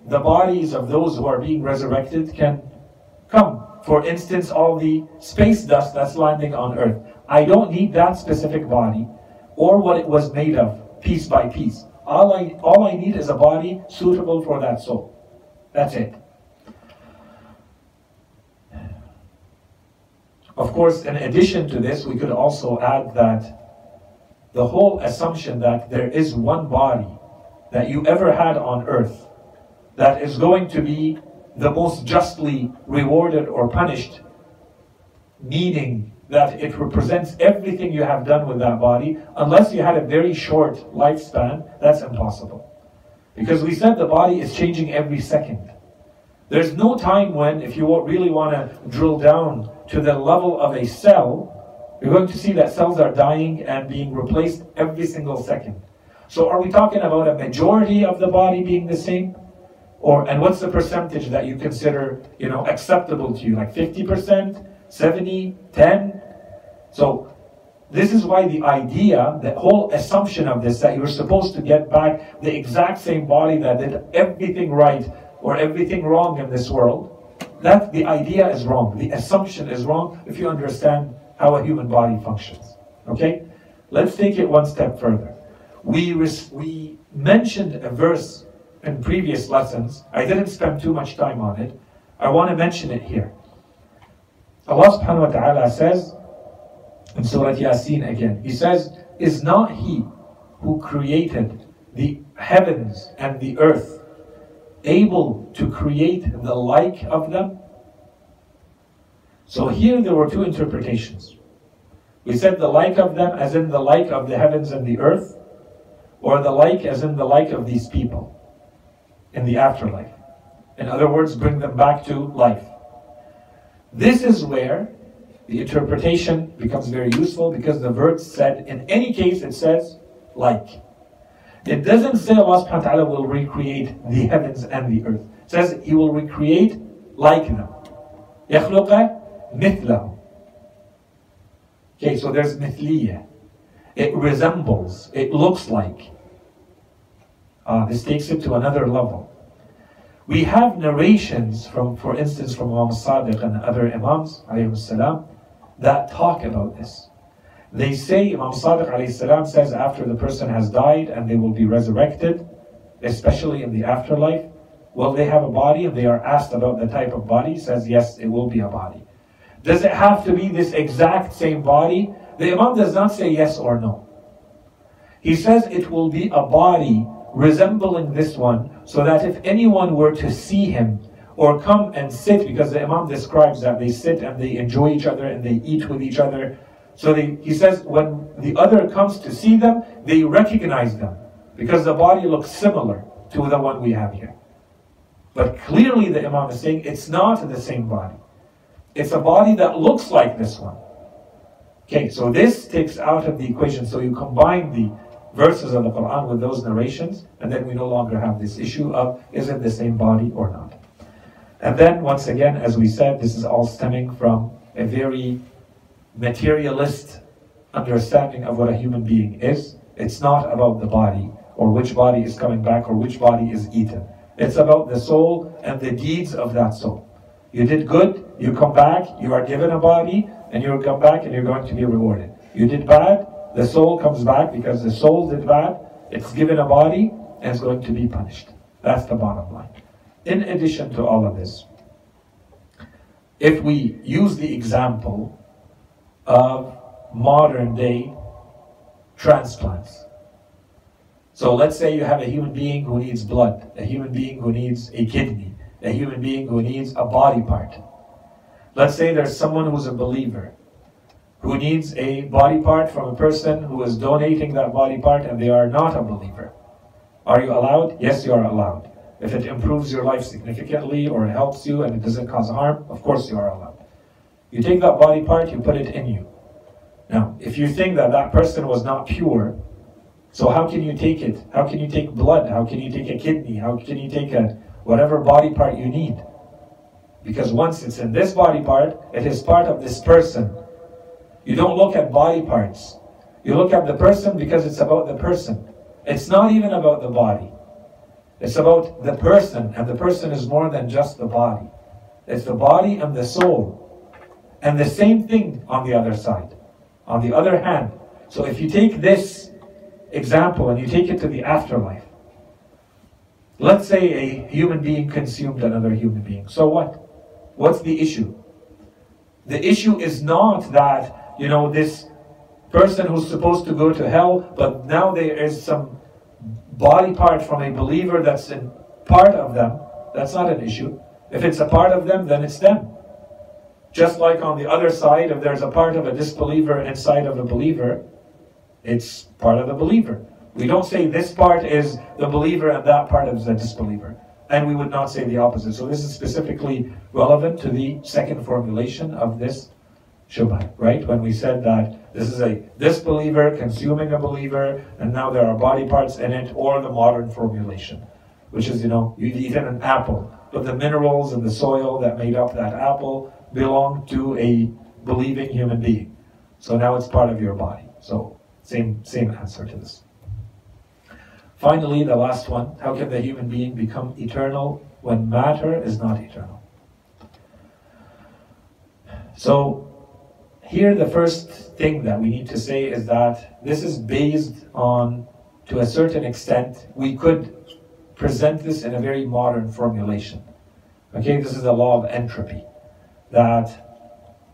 [SPEAKER 1] the bodies of those who are being resurrected can come. For instance, all the space dust that's landing on earth. I don't need that specific body or what it was made of, piece by piece. All I, all I need is a body suitable for that soul. That's it. Of course, in addition to this, we could also add that the whole assumption that there is one body that you ever had on earth that is going to be the most justly rewarded or punished, meaning that it represents everything you have done with that body, unless you had a very short lifespan, that's impossible. Because we said the body is changing every second. There's no time when, if you really want to drill down to the level of a cell, you're going to see that cells are dying and being replaced every single second. So are we talking about a majority of the body being the same? Or and what's the percentage that you consider, you know, acceptable to you? Like 50%, 70, 10? So this is why the idea, the whole assumption of this, that you're supposed to get back the exact same body that did everything right or everything wrong in this world, that the idea is wrong. The assumption is wrong if you understand how a human body functions. Okay? Let's take it one step further. We, we mentioned a verse in previous lessons. I didn't spend too much time on it. I want to mention it here. Allah subhanahu wa ta'ala says in Surah Yasin again, He says, Is not He who created the heavens and the earth able to create the like of them? So here there were two interpretations. We said the like of them as in the like of the heavens and the earth, or the like as in the like of these people in the afterlife. In other words, bring them back to life. This is where the interpretation becomes very useful because the verse said, in any case, it says like. It doesn't say Allah subhanahu wa ta'ala will recreate the heavens and the earth. It says He will recreate like them. يخلق مثله. Okay, so there's mithliya. It resembles, it looks like. Uh, this takes it to another level. We have narrations from, for instance, from Imam Sadiq and other Imams, salam, that talk about this. They say, Imam Sadiq salam says, after the person has died and they will be resurrected, especially in the afterlife, will they have a body? And they are asked about the type of body. Says, yes, it will be a body. Does it have to be this exact same body? The Imam does not say yes or no. He says it will be a body resembling this one, so that if anyone were to see him or come and sit, because the Imam describes that they sit and they enjoy each other and they eat with each other. So they, he says when the other comes to see them, they recognize them because the body looks similar to the one we have here. But clearly the Imam is saying it's not the same body. It's a body that looks like this one. Okay, so this takes out of the equation. So you combine the verses of the Quran with those narrations, and then we no longer have this issue of is it the same body or not. And then, once again, as we said, this is all stemming from a very materialist understanding of what a human being is. It's not about the body or which body is coming back or which body is eaten. It's about the soul and the deeds of that soul. You did good, you come back, you are given a body, and you come back and you're going to be rewarded. You did bad, the soul comes back because the soul did bad, it's given a body, and it's going to be punished. That's the bottom line. In addition to all of this, if we use the example of modern day transplants. So let's say you have a human being who needs blood, a human being who needs a kidney, a human being who needs a body part. Let's say there's someone who's a believer who needs a body part from a person who is donating that body part and they are not a believer. Are you allowed? Yes, you are allowed. If it improves your life significantly or it helps you and it doesn't cause harm, of course you are allowed. You take that body part, you put it in you. Now, if you think that that person was not pure, so how can you take it? How can you take blood? How can you take a kidney? How can you take a whatever body part you need? Because once it's in this body part, it is part of this person. You don't look at body parts. You look at the person because it's about the person. It's not even about the body. It's about the person, and the person is more than just the body. It's the body and the soul. And the same thing on the other side. On the other hand, so if you take this example and you take it to the afterlife, let's say a human being consumed another human being. So what? What's the issue? The issue is not that you know, this person who's supposed to go to hell, but now there is some body part from a believer that's in part of them. That's not an issue. If it's a part of them, then it's them. Just like on the other side, if there's a part of a disbeliever inside of a believer, it's part of the believer. We don't say this part is the believer and that part is the disbeliever. And we would not say the opposite. So this is specifically relevant to the second formulation of this Shubha, right? When we said that this is a disbeliever consuming a believer, and now there are body parts in it, or the modern formulation, which is, you know, you've eaten an apple, but the minerals and the soil that made up that apple belong to a believing human being. So now it's part of your body. So same same answer to this. Finally, the last one, how can the human being become eternal when matter is not eternal? So here, the first thing that we need to say is that this is based on, to a certain extent, we could present this in a very modern formulation. Okay, this is the law of entropy. That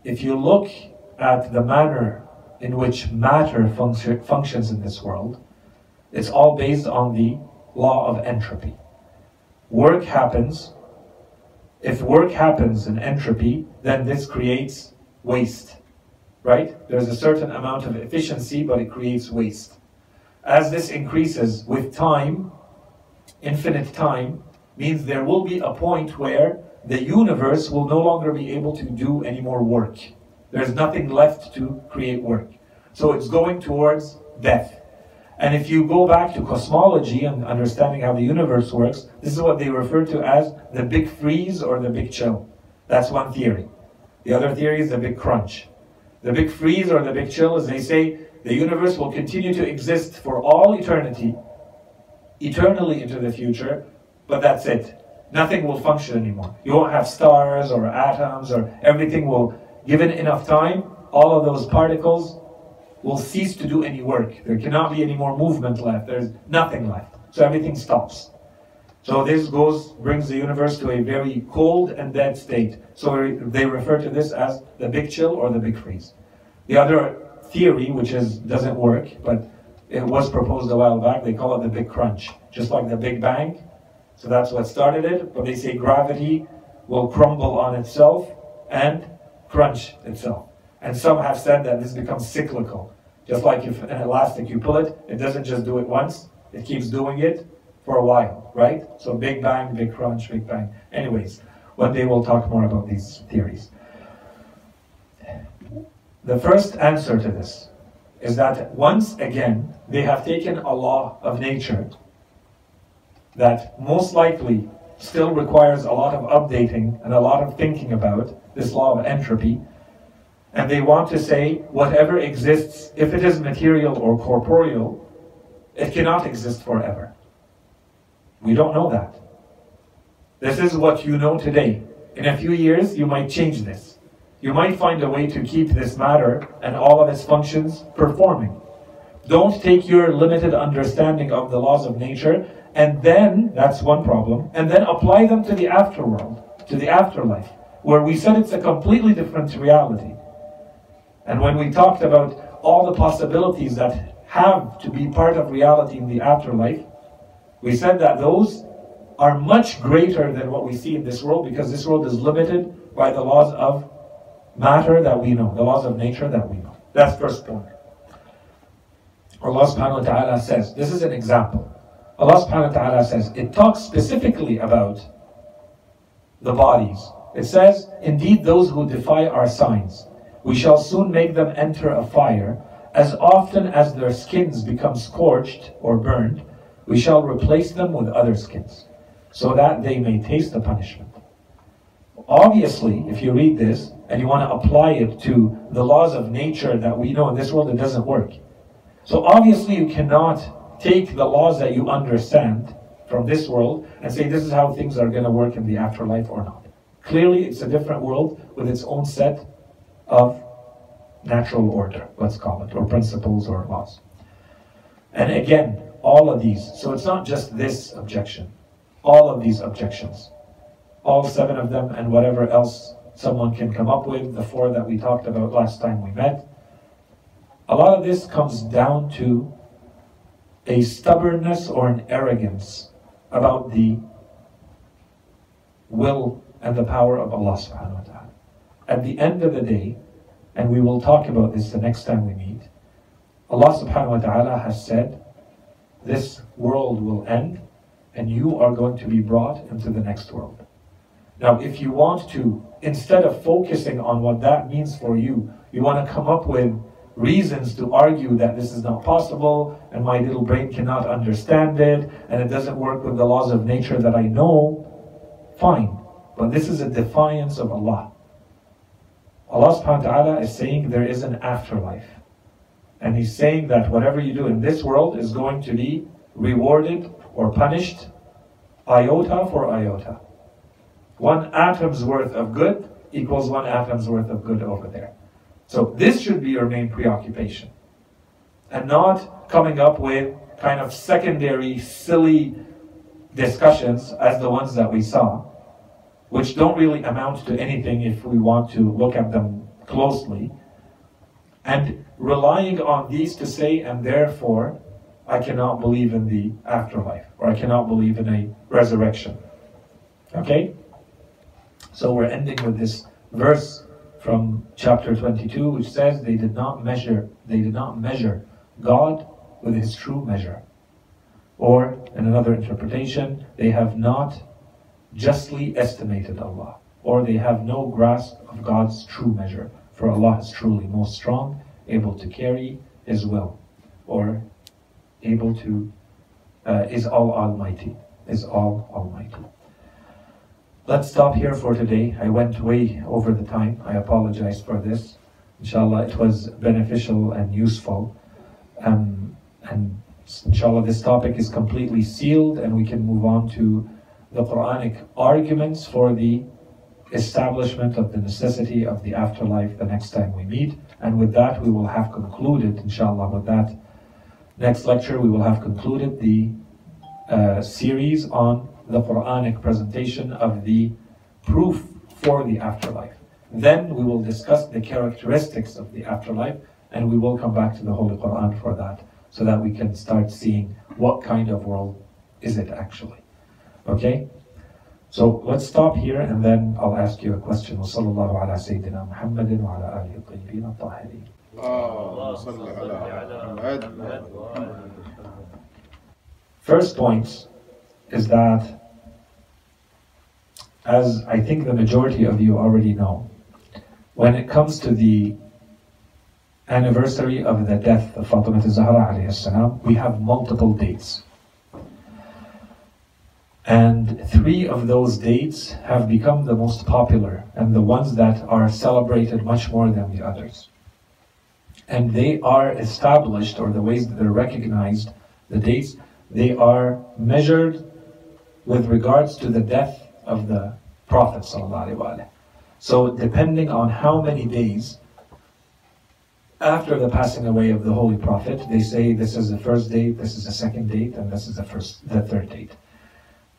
[SPEAKER 1] if you look at the manner in which matter func- functions in this world, it's all based on the law of entropy. Work happens, if work happens in entropy, then this creates waste, right? There's a certain amount of efficiency, but it creates waste. As this increases with time, infinite time, means there will be a point where the universe will no longer be able to do any more work. There's nothing left to create work. So it's going towards death. And if you go back to cosmology and understanding how the universe works, this is what they refer to as the big freeze or the big chill. That's one theory. The other theory is the big crunch. The big freeze or the big chill as they say the universe will continue to exist for all eternity, eternally into the future, but that's it. Nothing will function anymore. You won't have stars or atoms or everything will, given enough time, all of those particles will cease to do any work. There cannot be any more movement left. There's nothing left. So everything stops. So this goes, brings the universe to a very cold and dead state. So they refer to this as the big chill or the big freeze. The other theory, which is, doesn't work, but it was proposed a while back, they call it the big crunch. Just like the big bang. So that's what started it, but they say gravity will crumble on itself and crunch itself. And some have said that this becomes cyclical. Just like if an elastic, you pull it, it doesn't just do it once, it keeps doing it for a while, right? So big bang, big crunch, big bang. Anyways, one day we'll talk more about these theories. The first answer to this is that once again, they have taken a law of nature that most likely still requires a lot of updating and a lot of thinking about, this law of entropy, and they want to say whatever exists, if it is material or corporeal, it cannot exist forever. We don't know that. This is what you know today. In a few years, you might change this. You might find a way to keep this matter and all of its functions performing. Don't take your limited understanding of the laws of nature and then, that's one problem, and then apply them to the afterworld, to the afterlife, where we said it's a completely different reality. And when we talked about all the possibilities that have to be part of reality in the afterlife, we said that those are much greater than what we see in this world because this world is limited by the laws of matter that we know, the laws of nature that we know. That's first point. Allah subhanahu wa ta'ala says, this is an example. Allah subhanahu wa ta'ala says, it talks specifically about the bodies. It says, indeed those who defy our signs, we shall soon make them enter a fire. As often as their skins become scorched or burned, we shall replace them with other skins, so that they may taste the punishment. Obviously, if you read this and you want to apply it to the laws of nature that we know in this world, it doesn't work. So obviously, you cannot take the laws that you understand from this world and say this is how things are going to work in the afterlife or not. Clearly, it's a different world with its own set of natural order, let's call it, or principles or laws. And again, all of these, so it's not just this objection, all of these objections, all seven of them, and whatever else someone can come up with, the four that we talked about last time we met, a lot of this comes down to a stubbornness or an arrogance about the will and the power of Allah subhanahu wa ta'ala. At the end of the day, and we will talk about this the next time we meet, Allah subhanahu wa ta'ala has said, this world will end and you are going to be brought into the next world. Now, if you want to, instead of focusing on what that means for you, you want to come up with reasons to argue that this is not possible and my little brain cannot understand it and it doesn't work with the laws of nature that I know, fine. But this is a defiance of Allah. Allah subhanahu wa ta'ala is saying there is an afterlife. And He's saying that whatever you do in this world is going to be rewarded or punished iota for iota. One atom's worth of good equals one atom's worth of good over there. So this should be your main preoccupation. And not coming up with kind of secondary, silly discussions as the ones that we saw which don't really amount to anything if we want to look at them closely, and relying on these to say, and therefore, I cannot believe in the afterlife, or I cannot believe in a resurrection. Okay? So we're ending with this verse from chapter 22, which says they did not measure, they did not measure God with his true measure. Or, in another interpretation, they have not justly estimated Allah, or they have no grasp of God's true measure, for Allah is truly most strong, able to carry His will, or able to, uh, is all almighty, is all almighty. Let's stop here for today. I went way over the time. I apologize for this. Inshallah, it was beneficial and useful. Um, and inshallah, this topic is completely sealed, and we can move on to the Quranic arguments for the establishment of the necessity of the afterlife the next time we meet. And with that, we will have concluded, inshallah, with that next lecture, we will have concluded the uh, series on the Quranic presentation of the proof for the afterlife. Then we will discuss the characteristics of the afterlife, and we will come back to the Holy Quran for that, so that we can start seeing what kind of world is it actually. Okay? So let's stop here and then I'll ask you a question. وصلى الله على سيدنا محمد وعلى آله الطيبين الطاهرين. First point is that, as I think the majority of you already know, when it comes to the anniversary of the death of Fatima Zahra we have multiple dates. And three of those dates have become the most popular and the ones that are celebrated much more than the others. And they are established, or the ways that they're recognized, the dates, they are measured with regards to the death of the Prophet. So, depending on how many days after the passing away of the Holy Prophet, they say this is the first date, this is the second date, and this is the first, the third date.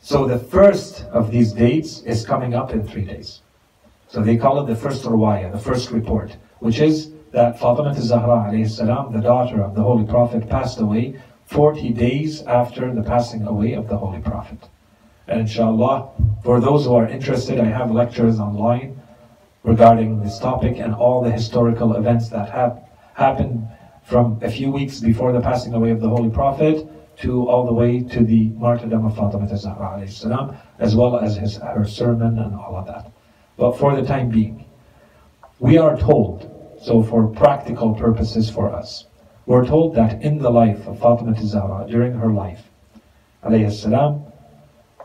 [SPEAKER 1] So the first of these dates is coming up in three days. So they call it the first ruwaya, the first report, which is that Fatima Zahra salam, the daughter of the Holy Prophet, passed away 40 days after the passing away of the Holy Prophet. And inshallah, for those who are interested, I have lectures online regarding this topic and all the historical events that have happened from a few weeks before the passing away of the Holy Prophet to all the way to the martyrdom of Fatima Zahra salam, as well as his, her sermon and all of that. But for the time being, we are told, so for practical purposes for us, we're told that in the life of Fatima Zahra, during her life, salam,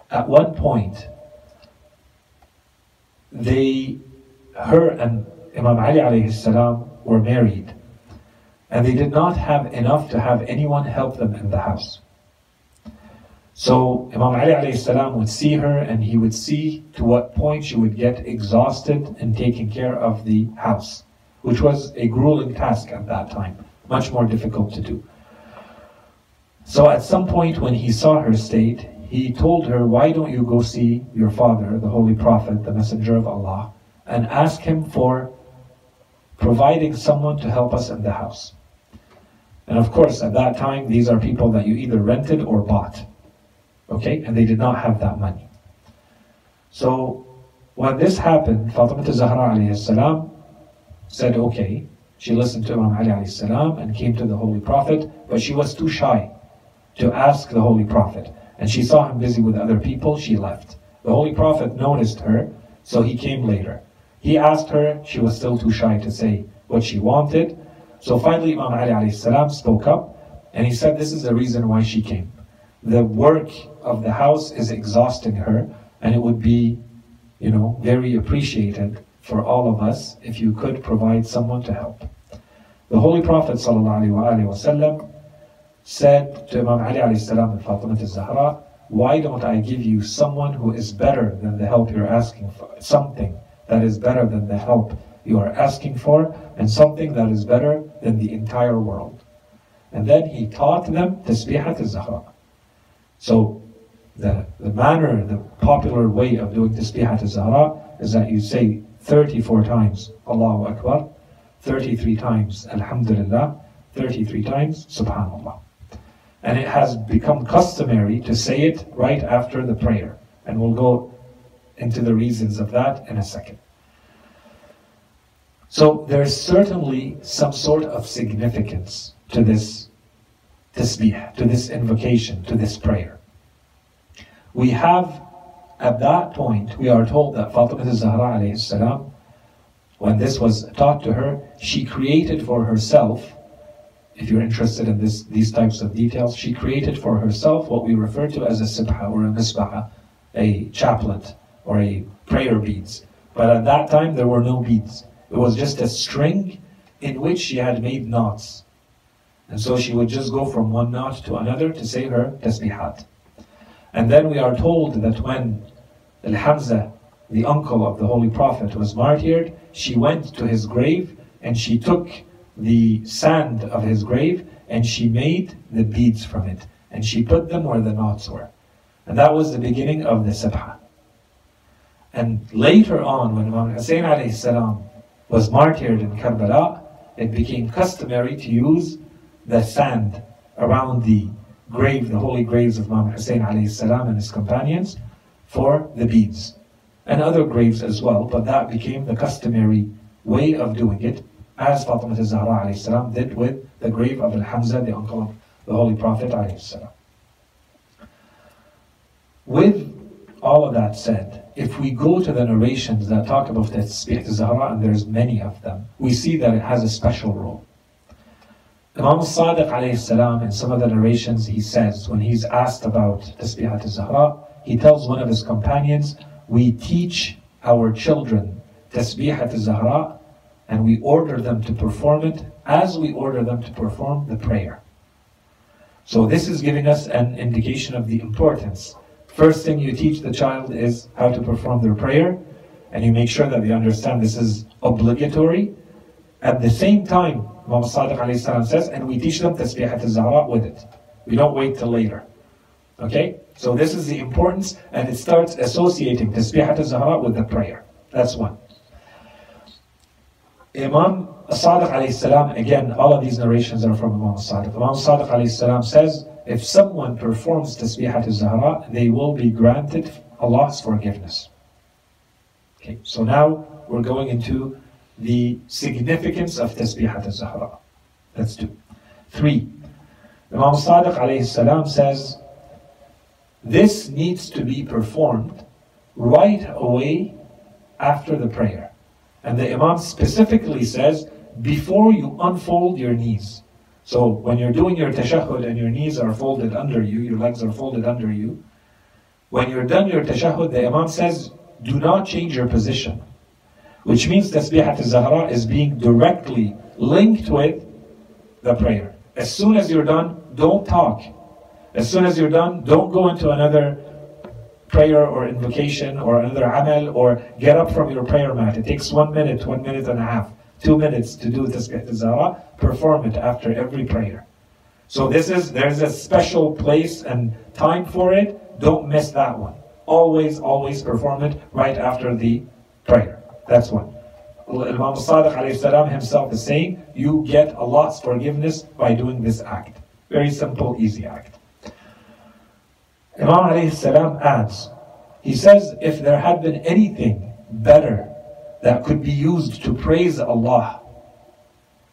[SPEAKER 1] at one point, they, her and Imam Ali salam were married and they did not have enough to have anyone help them in the house. So Imam Ali salam would see her and he would see to what point she would get exhausted in taking care of the house, which was a grueling task at that time, much more difficult to do. So at some point when he saw her state, he told her, Why don't you go see your father, the Holy Prophet, the Messenger of Allah, and ask him for providing someone to help us in the house? And of course, at that time, these are people that you either rented or bought. Okay? And they did not have that money. So, when this happened, Fatima Zahra said, okay. She listened to Imam Ali salam and came to the Holy Prophet, but she was too shy to ask the Holy Prophet. And she saw him busy with other people, she left. The Holy Prophet noticed her, so he came later. He asked her, she was still too shy to say what she wanted, so finally Imam Ali salam spoke up and he said this is the reason why she came. The work of the house is exhausting her and it would be, you know, very appreciated for all of us if you could provide someone to help. The Holy Prophet وسلم, said to Imam Ali salam and Fatima al-Zahra, why don't I give you someone who is better than the help you're asking for? Something that is better than the help you are asking for and something that is better than the entire world. And then he taught them Tasbihat al-Zahra. So the, the manner, the popular way of doing Tasbihat al-Zahra is that you say 34 times Allahu Akbar, 33 times Alhamdulillah, 33 times Subhanallah. And it has become customary to say it right after the prayer. And we'll go into the reasons of that in a second. So there's certainly some sort of significance to this tasbih, to this invocation, to this prayer. We have, at that point, we are told that Fatima Zahra salam, when this was taught to her, she created for herself, if you're interested in this, these types of details, she created for herself what we refer to as a sibha or a misbah, a chaplet or a prayer beads. But at that time, there were no beads. It was just a string in which she had made knots. And so she would just go from one knot to another to say her tasbihat. And then we are told that when Al Hamza, the uncle of the Holy Prophet, was martyred, she went to his grave and she took the sand of his grave and she made the beads from it. And she put them where the knots were. And that was the beginning of the Sabha. And later on, when Imam Hussein salam was martyred in Karbala, it became customary to use the sand around the grave, the holy graves of Imam Hussein salam and his companions for the beads. And other graves as well, but that became the customary way of doing it, as Fatima Zahra alayhi salam did with the grave of Al-Hamza, the uncle of the Holy Prophet salam. With all of that said, if we go to the narrations that talk about the Tasbih Zahra, and there's many of them, we see that it has a special role. Imam Sadiq alayhi in some of the narrations, he says, when he's asked about Tasbihat Zahra, he tells one of his companions, we teach our children Tasbihat Zahra, and we order them to perform it as we order them to perform the prayer. So this is giving us an indication of the importance. First thing you teach the child is how to perform their prayer, and you make sure that they understand this is obligatory. At the same time, Imam Sadiq says, and we teach them Tasbihat al-Zahra with it. We don't wait till later. Okay? So this is the importance, and it starts associating Tasbihat al-Zahra with the prayer. That's one. Imam Sadiq salam, again, all of these narrations are from Imam Sadiq. Imam Sadiq salam says, if someone performs Tasbihat al-Zahra, they will be granted Allah's forgiveness. Okay, so now we're going into the significance of Tasbihat al-Zahra. That's two. Three, Imam Sadiq alayhi salam says, this needs to be performed right away after the prayer. And the Imam specifically says, before you unfold your knees. So when you're doing your tashahhud and your knees are folded under you, your legs are folded under you, when you're done your tashahhud, the Imam says, do not change your position. Which means Tasbihat al-Zahra is being directly linked with the prayer. As soon as you're done, don't talk. As soon as you're done, don't go into another prayer or invocation or another amal or get up from your prayer mat. It takes one minute, one minute and a half, two minutes to do Tasbih al-Zahra. Perform it after every prayer. So this is, there's a special place and time for it. Don't miss that one. Always, always perform it right after the prayer. That's one. Imam Sadiq himself is saying, you get Allah's forgiveness by doing this act. Very simple, easy act. Imam salam adds, he says, if there had been anything better that could be used to praise Allah,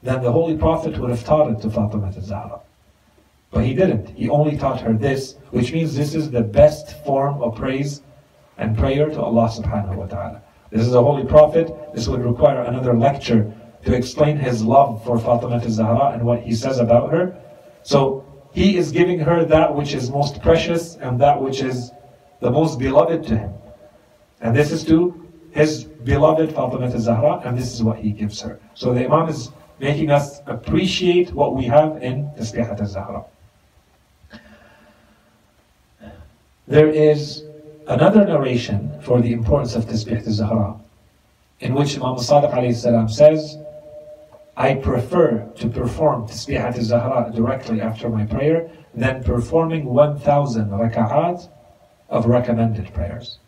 [SPEAKER 1] then the Holy Prophet would have taught it to Fatima Zahra. But he didn't. He only taught her this, which means this is the best form of praise and prayer to Allah subhanahu wa ta'ala. This is a holy prophet. This would require another lecture to explain his love for Fatima Zahra and what he says about her. So he is giving her that which is most precious and that which is the most beloved to him. And this is to his beloved Fatima Zahra, and this is what he gives her. So the Imam is making us appreciate what we have in Tasbihat al-Zahra. There is another narration for the importance of Tasbih al-Zahra, in which Imam Sadiq says, I prefer to perform Tasbihat al-Zahra directly after my prayer than performing 1,000 raka'at of recommended prayers.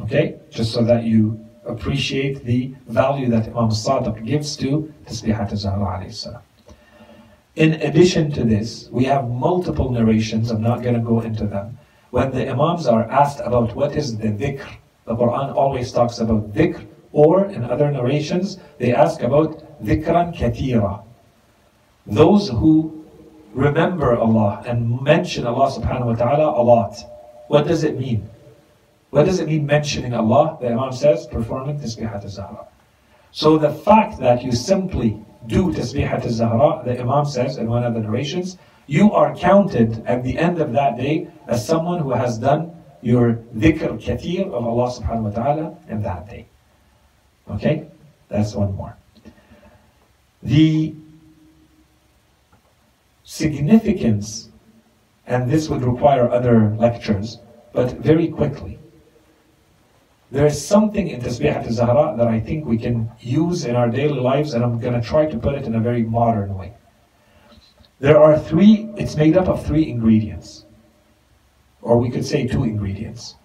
[SPEAKER 1] Okay? Just so that you appreciate the value that Imam Sadiq gives to Tasbihat al-Zahra In addition to this, we have multiple narrations, I'm not going to go into them, when the Imams are asked about what is the dhikr, the Quran always talks about dhikr, or in other narrations, they ask about dhikran katira. Those who remember Allah and mention Allah subhanahu wa ta'ala a lot. What does it mean? What does it mean mentioning Allah? The Imam says, performing Tasbihat al-Zahra. So the fact that you simply do Tasbihat al-Zahra, the Imam says in one of the narrations, you are counted at the end of that day as someone who has done your dhikr kathir of Allah subhanahu wa ta'ala in that day. Okay? That's one more. The significance, and this would require other lectures, but very quickly. There is something in Tasbihat al-Zahra that I think we can use in our daily lives, and I'm going to try to put it in a very modern way. There are three, it's made up of three ingredients. Or we could say two ingredients.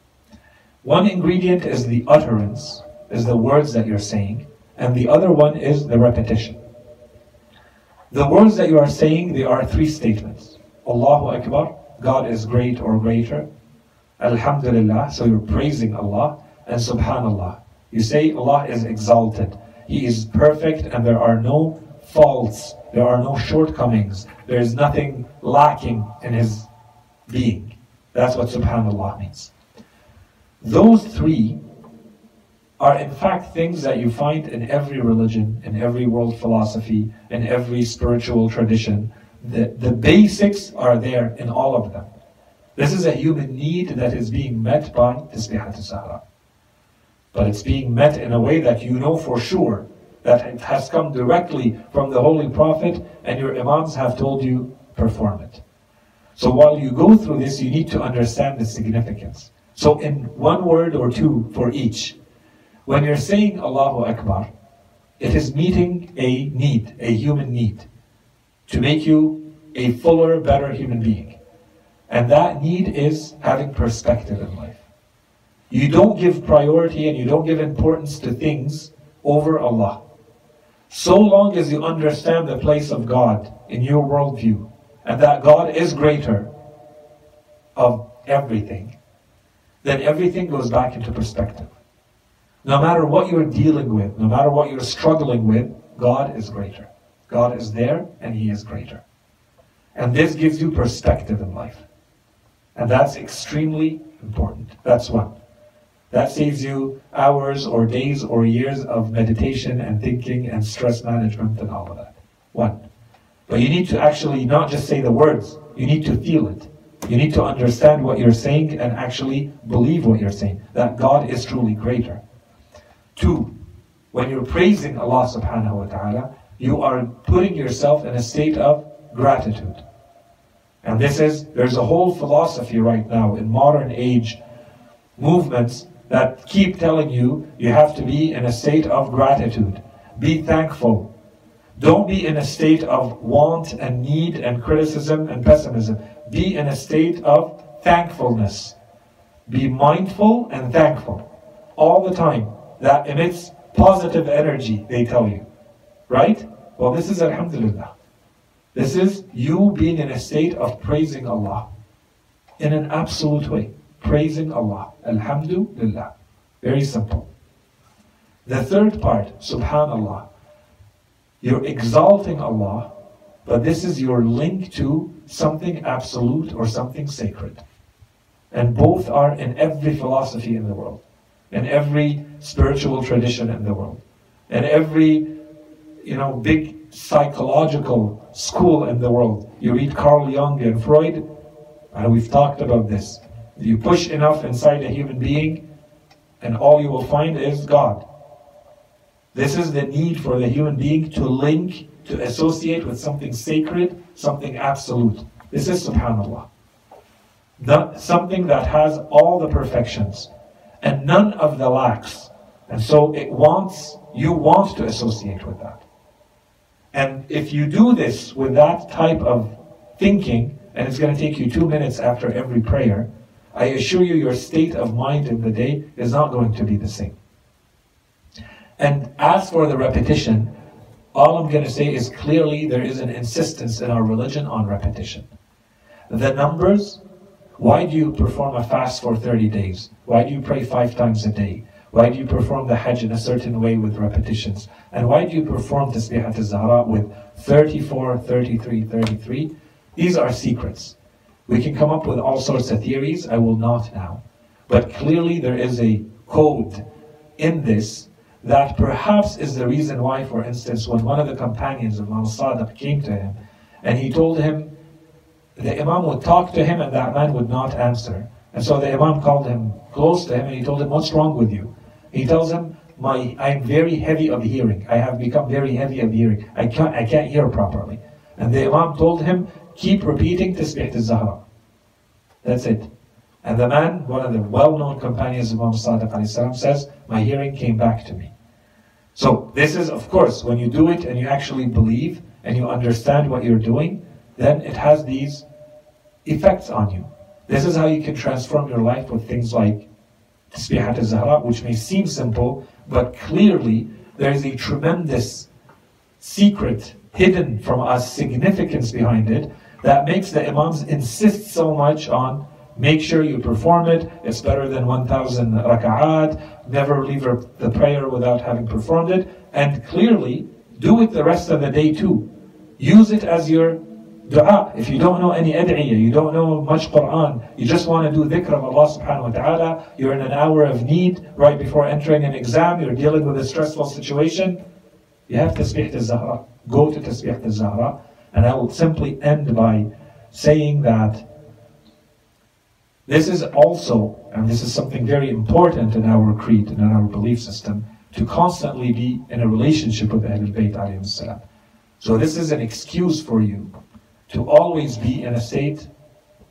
[SPEAKER 1] One ingredient is the utterance, is the words that you're saying, and the other one is the repetition. The words that you are saying, they are three statements. Allahu Akbar, God is great or greater. Alhamdulillah, so you're praising Allah. And Subhanallah, you say Allah is exalted. He is perfect and there are no faults, there are no shortcomings, there is nothing lacking in His being. That's what Subhanallah means. Those three are in fact things that you find in every religion, in every world philosophy, in every spiritual tradition. The, the basics are there in all of them. This is a human need that is being met by Tasbihat al-Zahra. But it's being met in a way that you know for sure that it has come directly from the Holy Prophet and your Imams have told you, perform it. So while you go through this, you need to understand the significance. So in one word or two for each, when you're saying Allahu Akbar, it is meeting a need, a human need, to make you a fuller, better human being. And that need is having perspective in life. You don't give priority and you don't give importance to things over Allah. So long as you understand the place of God in your worldview and that God is greater of everything, then everything goes back into perspective. No matter what you're dealing with, no matter what you're struggling with, God is greater. God is there and He is greater. And this gives you perspective in life. And that's extremely important. That's one. That saves you hours or days or years of meditation and thinking and stress management and all of that. One. But you need to actually not just say the words, you need to feel it. You need to understand what you're saying and actually believe what you're saying, that God is truly greater. Two, when you're praising Allah subhanahu wa ta'ala, you are putting yourself in a state of gratitude. And this is, there's a whole philosophy right now in modern age movements that keep telling you you have to be in a state of gratitude. Be thankful. Don't be in a state of want and need and criticism and pessimism. Be in a state of thankfulness. Be mindful and thankful all the time that emits positive energy, they tell you. Right? Well, this is Alhamdulillah. This is you being in a state of praising Allah in an absolute way. Praising Allah. Alhamdulillah. Very simple. The third part, Subhanallah. You're exalting Allah, but this is your link to something absolute or something sacred. And both are in every philosophy in the world in every spiritual tradition in the world, in every, you know, big psychological school in the world. You read Carl Jung and Freud, and we've talked about this. You push enough inside a human being, and all you will find is God. This is the need for the human being to link, to associate with something sacred, something absolute. This is subhanAllah. The, something that has all the perfections and none of the lacks. And so it wants, you want to associate with that. And if you do this with that type of thinking, and it's going to take you two minutes after every prayer, I assure you your state of mind in the day is not going to be the same. And as for the repetition, all I'm going to say is clearly there is an insistence in our religion on repetition. The numbers Why do you perform a fast for 30 days? Why do you pray five times a day? Why do you perform the Hajj in a certain way with repetitions? And why do you perform Tasbihat al-Zahra with 34, 33, 33? These are secrets. We can come up with all sorts of theories. I will not now. But clearly there is a code in this that perhaps is the reason why, for instance, when one of the companions of Imam Sadiq came to him and he told him, the Imam would talk to him and that man would not answer. And so the Imam called him close to him and he told him, What's wrong with you? He tells him, My I'm very heavy of hearing. I have become very heavy of hearing. I can't I can't hear properly. And the Imam told him, Keep repeating Tasbih al-Zahra. That's it. And the man, one of the well-known companions of Sadiq says, my hearing came back to me. So this is, of course, when you do it and you actually believe and you understand what you're doing, then it has these effects on you. This is how you can transform your life with things like Tasbihat al-Zahra, which may seem simple, but clearly there is a tremendous secret hidden from us, significance behind it, that makes the Imams insist so much on Make sure you perform it. It's better than 1,000 raka'at. Never leave the prayer without having performed it. And clearly, do it the rest of the day too. Use it as your dua. If you don't know any ad'iyah, you don't know much Quran, you just want to do dhikr of Allah subhanahu wa ta'ala, you're in an hour of need right before entering an exam, you're dealing with a stressful situation, you have tasbih al-Zahra. Go to tasbih al-Zahra. And I will simply end by saying that this is also, and this is something very important in our creed and in our belief system, to constantly be in a relationship with Ahlul Bayt alayhi. So this is an excuse for you to always be in a state,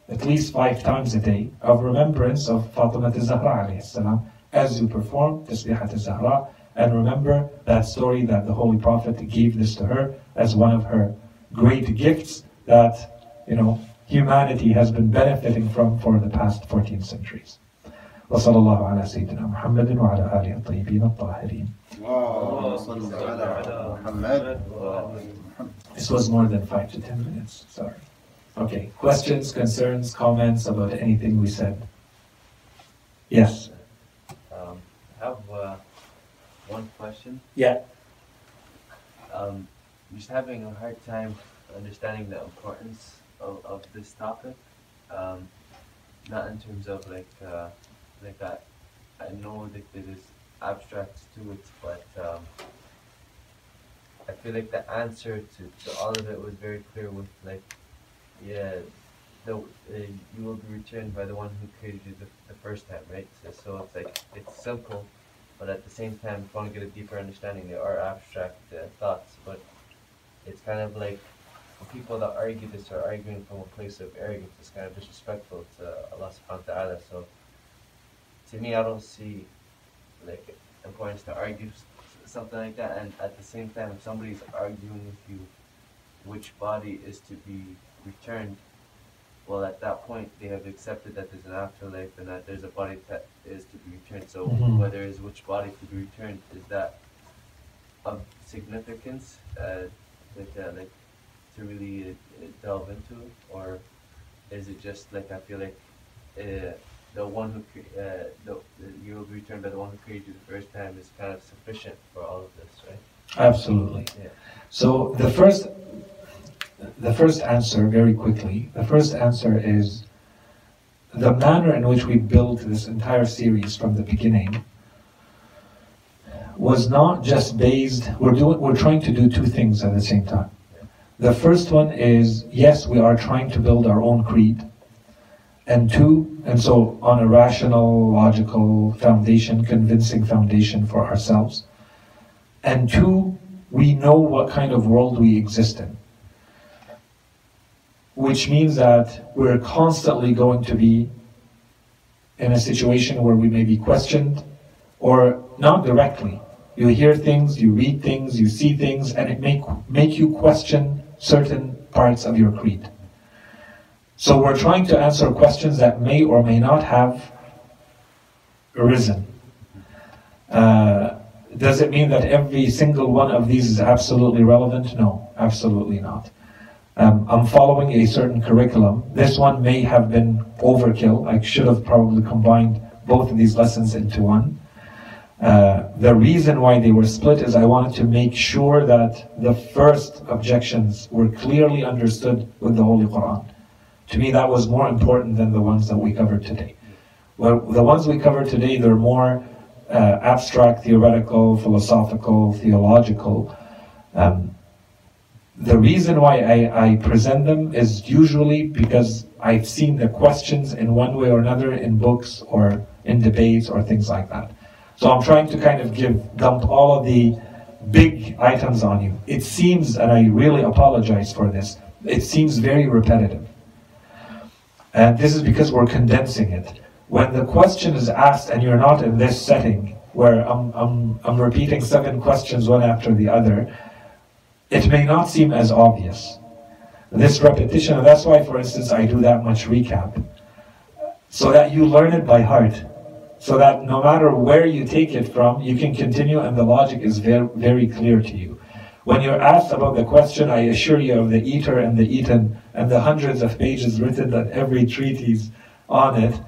[SPEAKER 1] at least five times a day, of remembrance of Fatima Zahra alayhi as you perform Tasbihat Zahra and remember that story that the Holy Prophet gave this to her as one of her great gifts that, you know, humanity has been benefiting from for the past 14 centuries. وصلى الله على سيدنا محمد وعلى آله الطيبين الطاهرين. This was more than five to ten minutes. Sorry. Okay. Questions, concerns, comments about anything we said? Yes.
[SPEAKER 2] Um, I have uh, one question.
[SPEAKER 1] Yeah.
[SPEAKER 2] Um, just having a hard time understanding the importance of, of this topic. Um, not in terms of like uh, like that. I know that there is abstracts to it, but um, I feel like the answer to, to all of it was very clear. With like, yeah, the, uh, you will be returned by the one who created you the, the first time, right? So, so it's like it's simple, but at the same time, if you want to get a deeper understanding, there are abstract uh, thoughts, but it's kind of like people that argue this are arguing from a place of arrogance. It's kind of disrespectful to Allah subhanahu wa ta'ala. So to me, I don't see like importance to argue something like that. And at the same time, if somebody's arguing with you which body is to be returned, well, at that point, they have accepted that there's an afterlife and that there's a body that is to be returned. So mm-hmm. whether it's which body to be returned, is that of significance? Uh, like, uh, like to really uh, delve into or is it just like I feel like uh, the one who uh, the, you will be returned by the one who created you the first time is kind of sufficient for all of this, right?
[SPEAKER 1] Absolutely. Yeah. So the first, the first answer, very quickly, the first answer is the manner in which we built this entire series from the beginning was not just based. We're doing. We're trying to do two things at the same time. The first one is yes, we are trying to build our own creed. And two, and so on a rational, logical foundation, convincing foundation for ourselves. And two, we know what kind of world we exist in. Which means that we're constantly going to be in a situation where we may be questioned, or not directly. You hear things, you read things, you see things, and it may make you question certain parts of your creed. So we're trying to answer questions that may or may not have arisen. Uh, does it mean that every single one of these is absolutely relevant? No, absolutely not. Um, I'm following a certain curriculum. This one may have been overkill. I should have probably combined both of these lessons into one. Uh, the reason why they were split is I wanted to make sure that the first objections were clearly understood with the Holy Quran. To me, that was more important than the ones that we covered today. Well, the ones we covered today, they're more uh, abstract, theoretical, philosophical, theological. Um, the reason why I, I present them is usually because I've seen the questions in one way or another in books or in debates or things like that. So I'm trying to kind of give dump all of the big items on you. It seems, and I really apologize for this, it seems very repetitive. And this is because we're condensing it. When the question is asked and you're not in this setting where I'm, I'm, I'm repeating seven questions one after the other, it may not seem as obvious. This repetition, and that's why, for instance, I do that much recap, so that you learn it by heart, so that no matter where you take it from, you can continue and the logic is very, very clear to you. When you're asked about the question, I assure you of the eater and the eaten, and the hundreds of pages written on every treatise on it,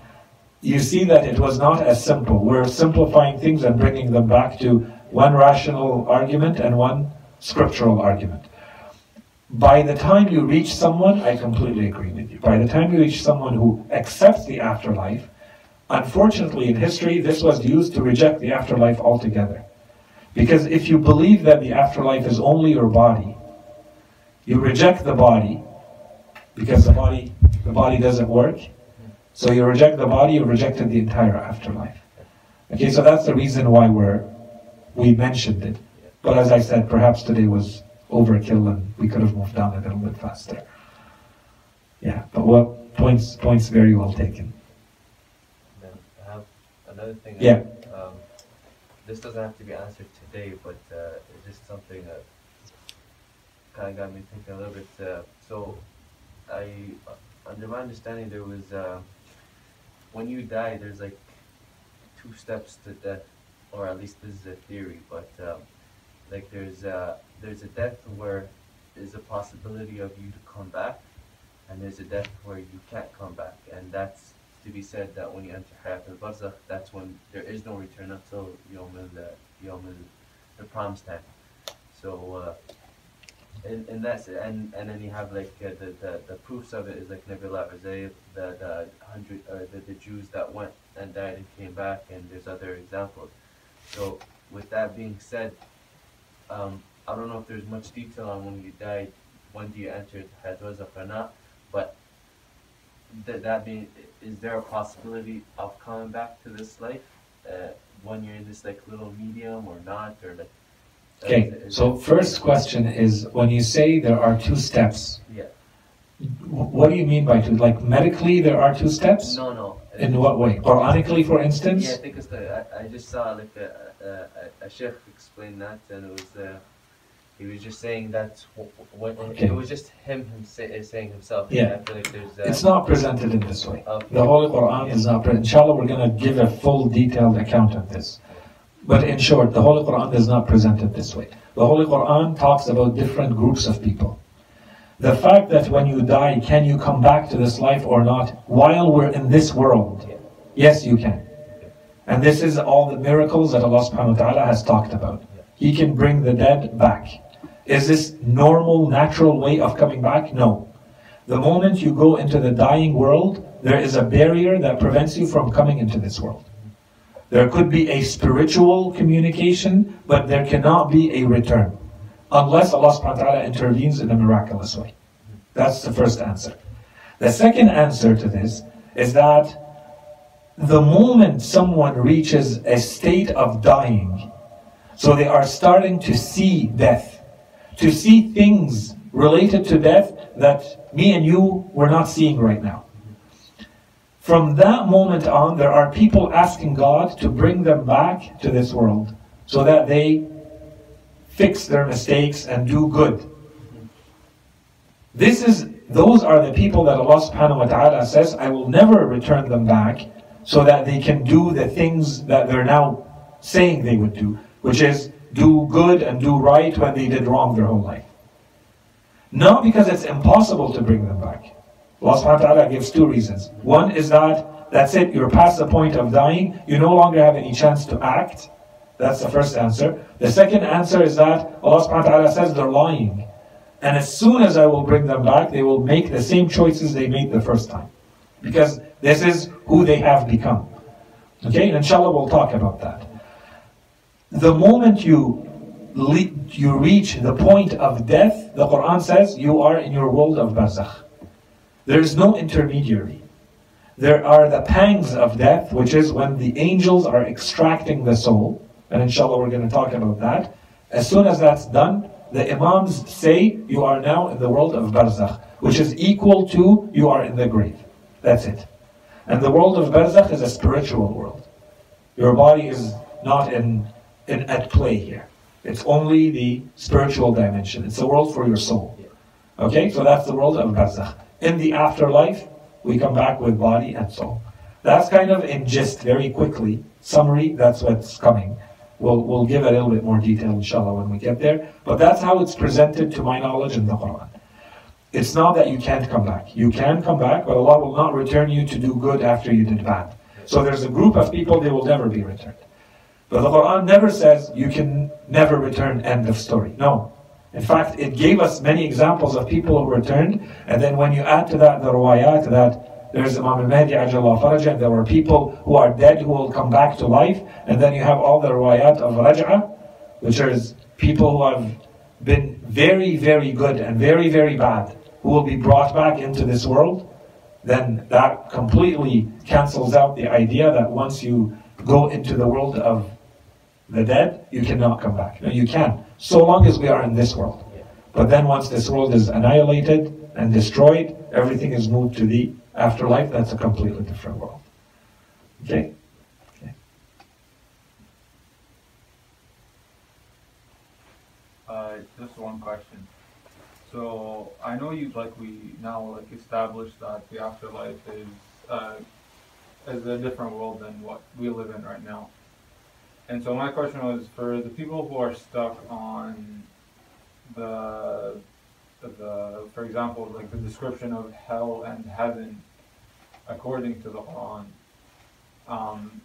[SPEAKER 1] you see that it was not as simple. We're simplifying things and bringing them back to one rational argument and one scriptural argument. By the time you reach someone, I completely agree with you. By the time you reach someone who accepts the afterlife, unfortunately in history, this was used to reject the afterlife altogether. Because if you believe that the afterlife is only your body, you reject the body because the body the body doesn't work. So you reject the body, you rejected the entire afterlife. Okay, so that's the reason why we're we mentioned it. But as I said, perhaps today was overkill and we could have moved on a little bit faster. Yeah, but well, points points very well taken.
[SPEAKER 2] Then I have another thing.
[SPEAKER 1] Yeah.
[SPEAKER 2] Um, this doesn't have to be answered today, but uh, it's just something that kind of got me thinking a little bit. Uh, so, I, uh, under my understanding, there was uh, when you die, there's like two steps to death, or at least this is a theory. But um, like there's a there's a death where there's a possibility of you to come back, and there's a death where you can't come back, and that's to be said that when you enter Hayat al-Barzakh, that's when there is no return until Yom al, Yom al, the promised time. So, uh, and, and that's it. And, and then you have like uh, the, the, the proofs of it is like Nabi Allah the, the hundred, uh, the, the Jews that went and died and came back, and there's other examples. So, with that being said, um, I don't know if there's much detail on when you died, when do you enter Hayat al-Barzakh or not, but that that mean is there a possibility of coming back to this life uh, when you're in this like little medium or not or like uh,
[SPEAKER 1] Okay,
[SPEAKER 2] is is
[SPEAKER 1] so first question is when you say there are two steps,
[SPEAKER 2] yeah
[SPEAKER 1] what do you mean by two? Like medically, there are two steps?
[SPEAKER 2] no no
[SPEAKER 1] In what way? Quranically, for instance?
[SPEAKER 2] yeah I think it's the I, I just saw like a, a, a, a sheikh explain that and it was uh, he was just saying that when
[SPEAKER 1] Okay.
[SPEAKER 2] it was just him, him say, saying himself
[SPEAKER 1] Yeah.
[SPEAKER 2] Like there's uh,
[SPEAKER 1] It's not presented in this way.
[SPEAKER 2] okay.
[SPEAKER 1] The Holy Quran is not present. Inshallah, we're going to give a full detailed account of this. But in short, the Holy Quran is not presented this way. The Holy Quran talks about different groups of people. The fact that when you die, can you come back to this life or not while we're in this world?
[SPEAKER 2] Yeah.
[SPEAKER 1] Yes, you can. And this is all the miracles that Allah subhanahu wa ta'ala has talked about. He can bring the dead back. Is this normal, natural way of coming back? No. The moment you go into the dying world, there is a barrier that prevents you from coming into this world. There could be a spiritual communication, but there cannot be a return. Unless Allah subhanahu wa ta'ala intervenes in a miraculous way. That's the first answer. The second answer to this is that the moment someone reaches a state of dying, so they are starting to see death, to see things related to death that me and you were not seeing right now. From that moment on, there are people asking God to bring them back to this world so that they fix their mistakes and do good. This is those are the people that Allah subhanahu wa ta'ala says, I will never return them back so that they can do the things that they're now saying they would do, which is do good and do right when they did wrong their whole life. Not because it's impossible to bring them back. Allah subhanahu wa ta'ala gives two reasons. One is that that's it, you're past the point of dying, you no longer have any chance to act. That's the first answer. The second answer is that Allah subhanahu wa ta'ala says they're lying. And as soon as I will bring them back, they will make the same choices they made the first time. Because this is who they have become. Okay, and inshallah we'll talk about that. The moment you you reach the point of death, the Quran says you are in your world of barzakh. There is no intermediary. There are the pangs of death, which is when the angels are extracting the soul, and inshallah we're going to talk about that. As soon as that's done, the Imams say you are now in the world of barzakh, which is equal to you are in the grave. That's it. And the world of barzakh is a spiritual world. Your body is not in, in at play here. It's only the spiritual dimension. It's the world for your soul. Okay, so that's the world of barzakh. In the afterlife, we come back with body and soul. That's kind of in gist, very quickly, summary, that's what's coming. We'll, we'll give a little bit more detail, inshallah, when we get there. But that's how it's presented to my knowledge in the Quran. It's not that you can't come back. You can come back, but Allah will not return you to do good after you did bad. So there's a group of people, they will never be returned. But the Quran never says you can never return, end of story. No. In fact, it gave us many examples of people who returned, and then when you add to that the ruwayat, that there's Imam al-Mahdi Ajallah there were people who are dead who will come back to life. And then you have all the riwayat of Raj'a, which is people who have been very, very good and very, very bad, who will be brought back into this world. Then that completely cancels out the idea that once you go into the world of the dead, you cannot come back. No, you can, so long as we are in this world. But then once this world is annihilated and destroyed, everything is moved to the Afterlife, that's a completely different world. Okay?
[SPEAKER 3] Uh, just one question. So I know you like we now like established that the afterlife is uh, is a different world than what we live in right now. And so my question was for the people who are stuck on the the, for example, like the description of hell and heaven according to the Quran. Um,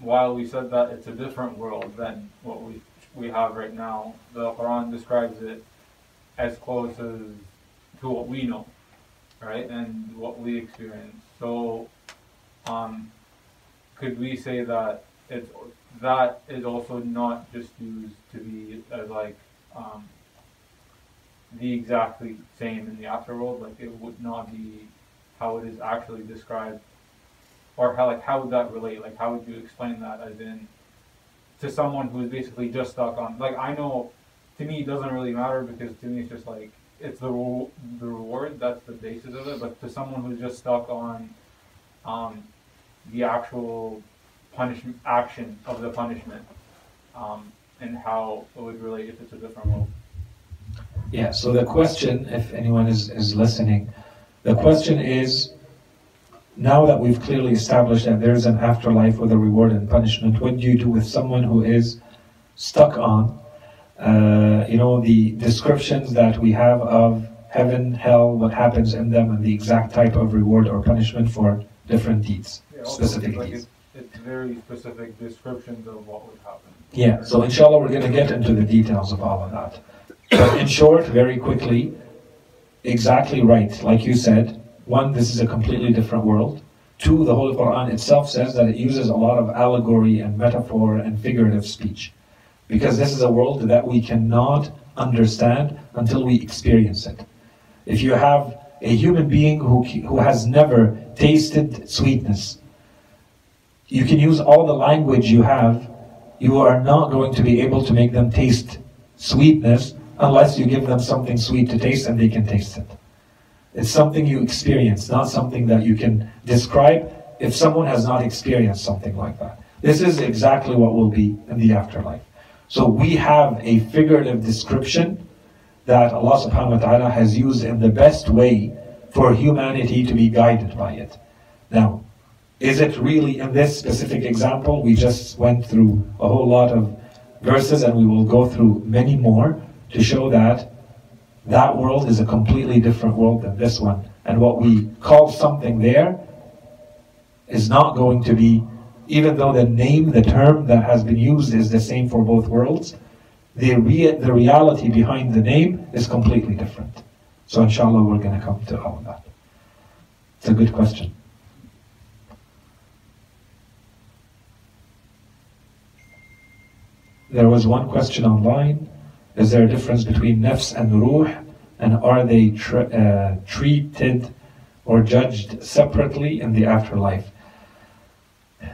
[SPEAKER 3] while we said that it's a different world than what we we have right now, the Quran describes it as close as to what we know, right, and what we experience. So, um, could we say that it's that is also not just used to be as like um, the exactly same in the afterworld. Like it would not be how it is actually described, or how like how would that relate? Like how would you explain that as in to someone who is basically just stuck on? Like I know, to me it doesn't really matter because to me it's just like it's the the reward that's the basis of it. But to someone who's just stuck on um, the actual punishment action of the punishment um, and how it would relate if it's a different world.
[SPEAKER 1] Yeah, so the question, if anyone is, is listening, the question is now that we've clearly established that there's an afterlife with a reward and punishment, what do you do with someone who is stuck on, uh, you know, the descriptions that we have of heaven, hell, what happens in them, and the exact type of reward or punishment for different deeds, yeah, specific
[SPEAKER 3] like deeds? It's, very specific descriptions of what would happen.
[SPEAKER 1] Yeah, so inshallah we're going to get into the details of all of that. But in short, very quickly, exactly right. Like you said, one, this is a completely different world. Two, the Holy Quran itself says that it uses a lot of allegory and metaphor and figurative speech. Because this is a world that we cannot understand until we experience it. If you have a human being who, who has never tasted sweetness, you can use all the language you have, you are not going to be able to make them taste sweetness unless you give them something sweet to taste and they can taste it. It's something you experience, not something that you can describe if someone has not experienced something like that. This is exactly what will be in the afterlife. So we have a figurative description that Allah subhanahu wa ta'ala has used in the best way for humanity to be guided by it. Now, is it really in this specific example? We just went through a whole lot of verses and we will go through many more to show that that world is a completely different world than this one. And what we call something there is not going to be, even though the name, the term that has been used is the same for both worlds, the, rea- the reality behind the name is completely different. So, inshallah, we're going to come to all of that. It's a good question. There was one question online. Is there a difference between nafs and ruh? And are they uh, treated or judged separately in the afterlife?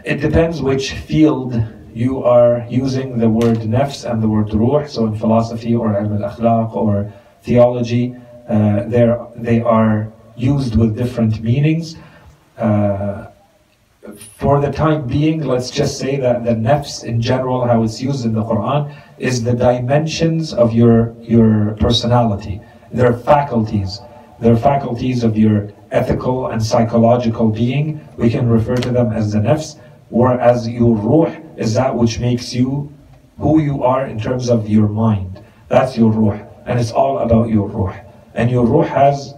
[SPEAKER 1] It depends which field you are using the word nafs and the word ruh. So in philosophy or ilm al-akhlaq or theology, uh, they are used with different meanings. Uh, for the time being, let's just say that the nafs in general, how it's used in the Quran, is the dimensions of your, your personality, their faculties, their faculties of your ethical and psychological being. We can refer to them as the nafs, whereas your ruh is that which makes you who you are in terms of your mind. That's your ruh, and it's all about your ruh. And your ruh has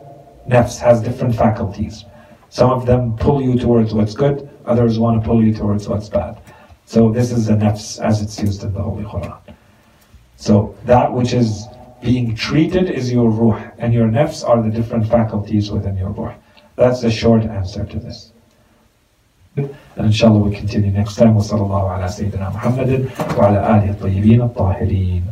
[SPEAKER 1] nafs, has different faculties. Some of them pull you towards what's good, Others want to pull you towards what's bad. So this is the nafs as it's used in the Holy Quran. So that which is being treated is your ruh, and your nafs are the different faculties within your ruh. That's the short answer to this. And inshallah we continue next time. Wa sallallahu ala Muhammadin wa tayyibin al-tahirin.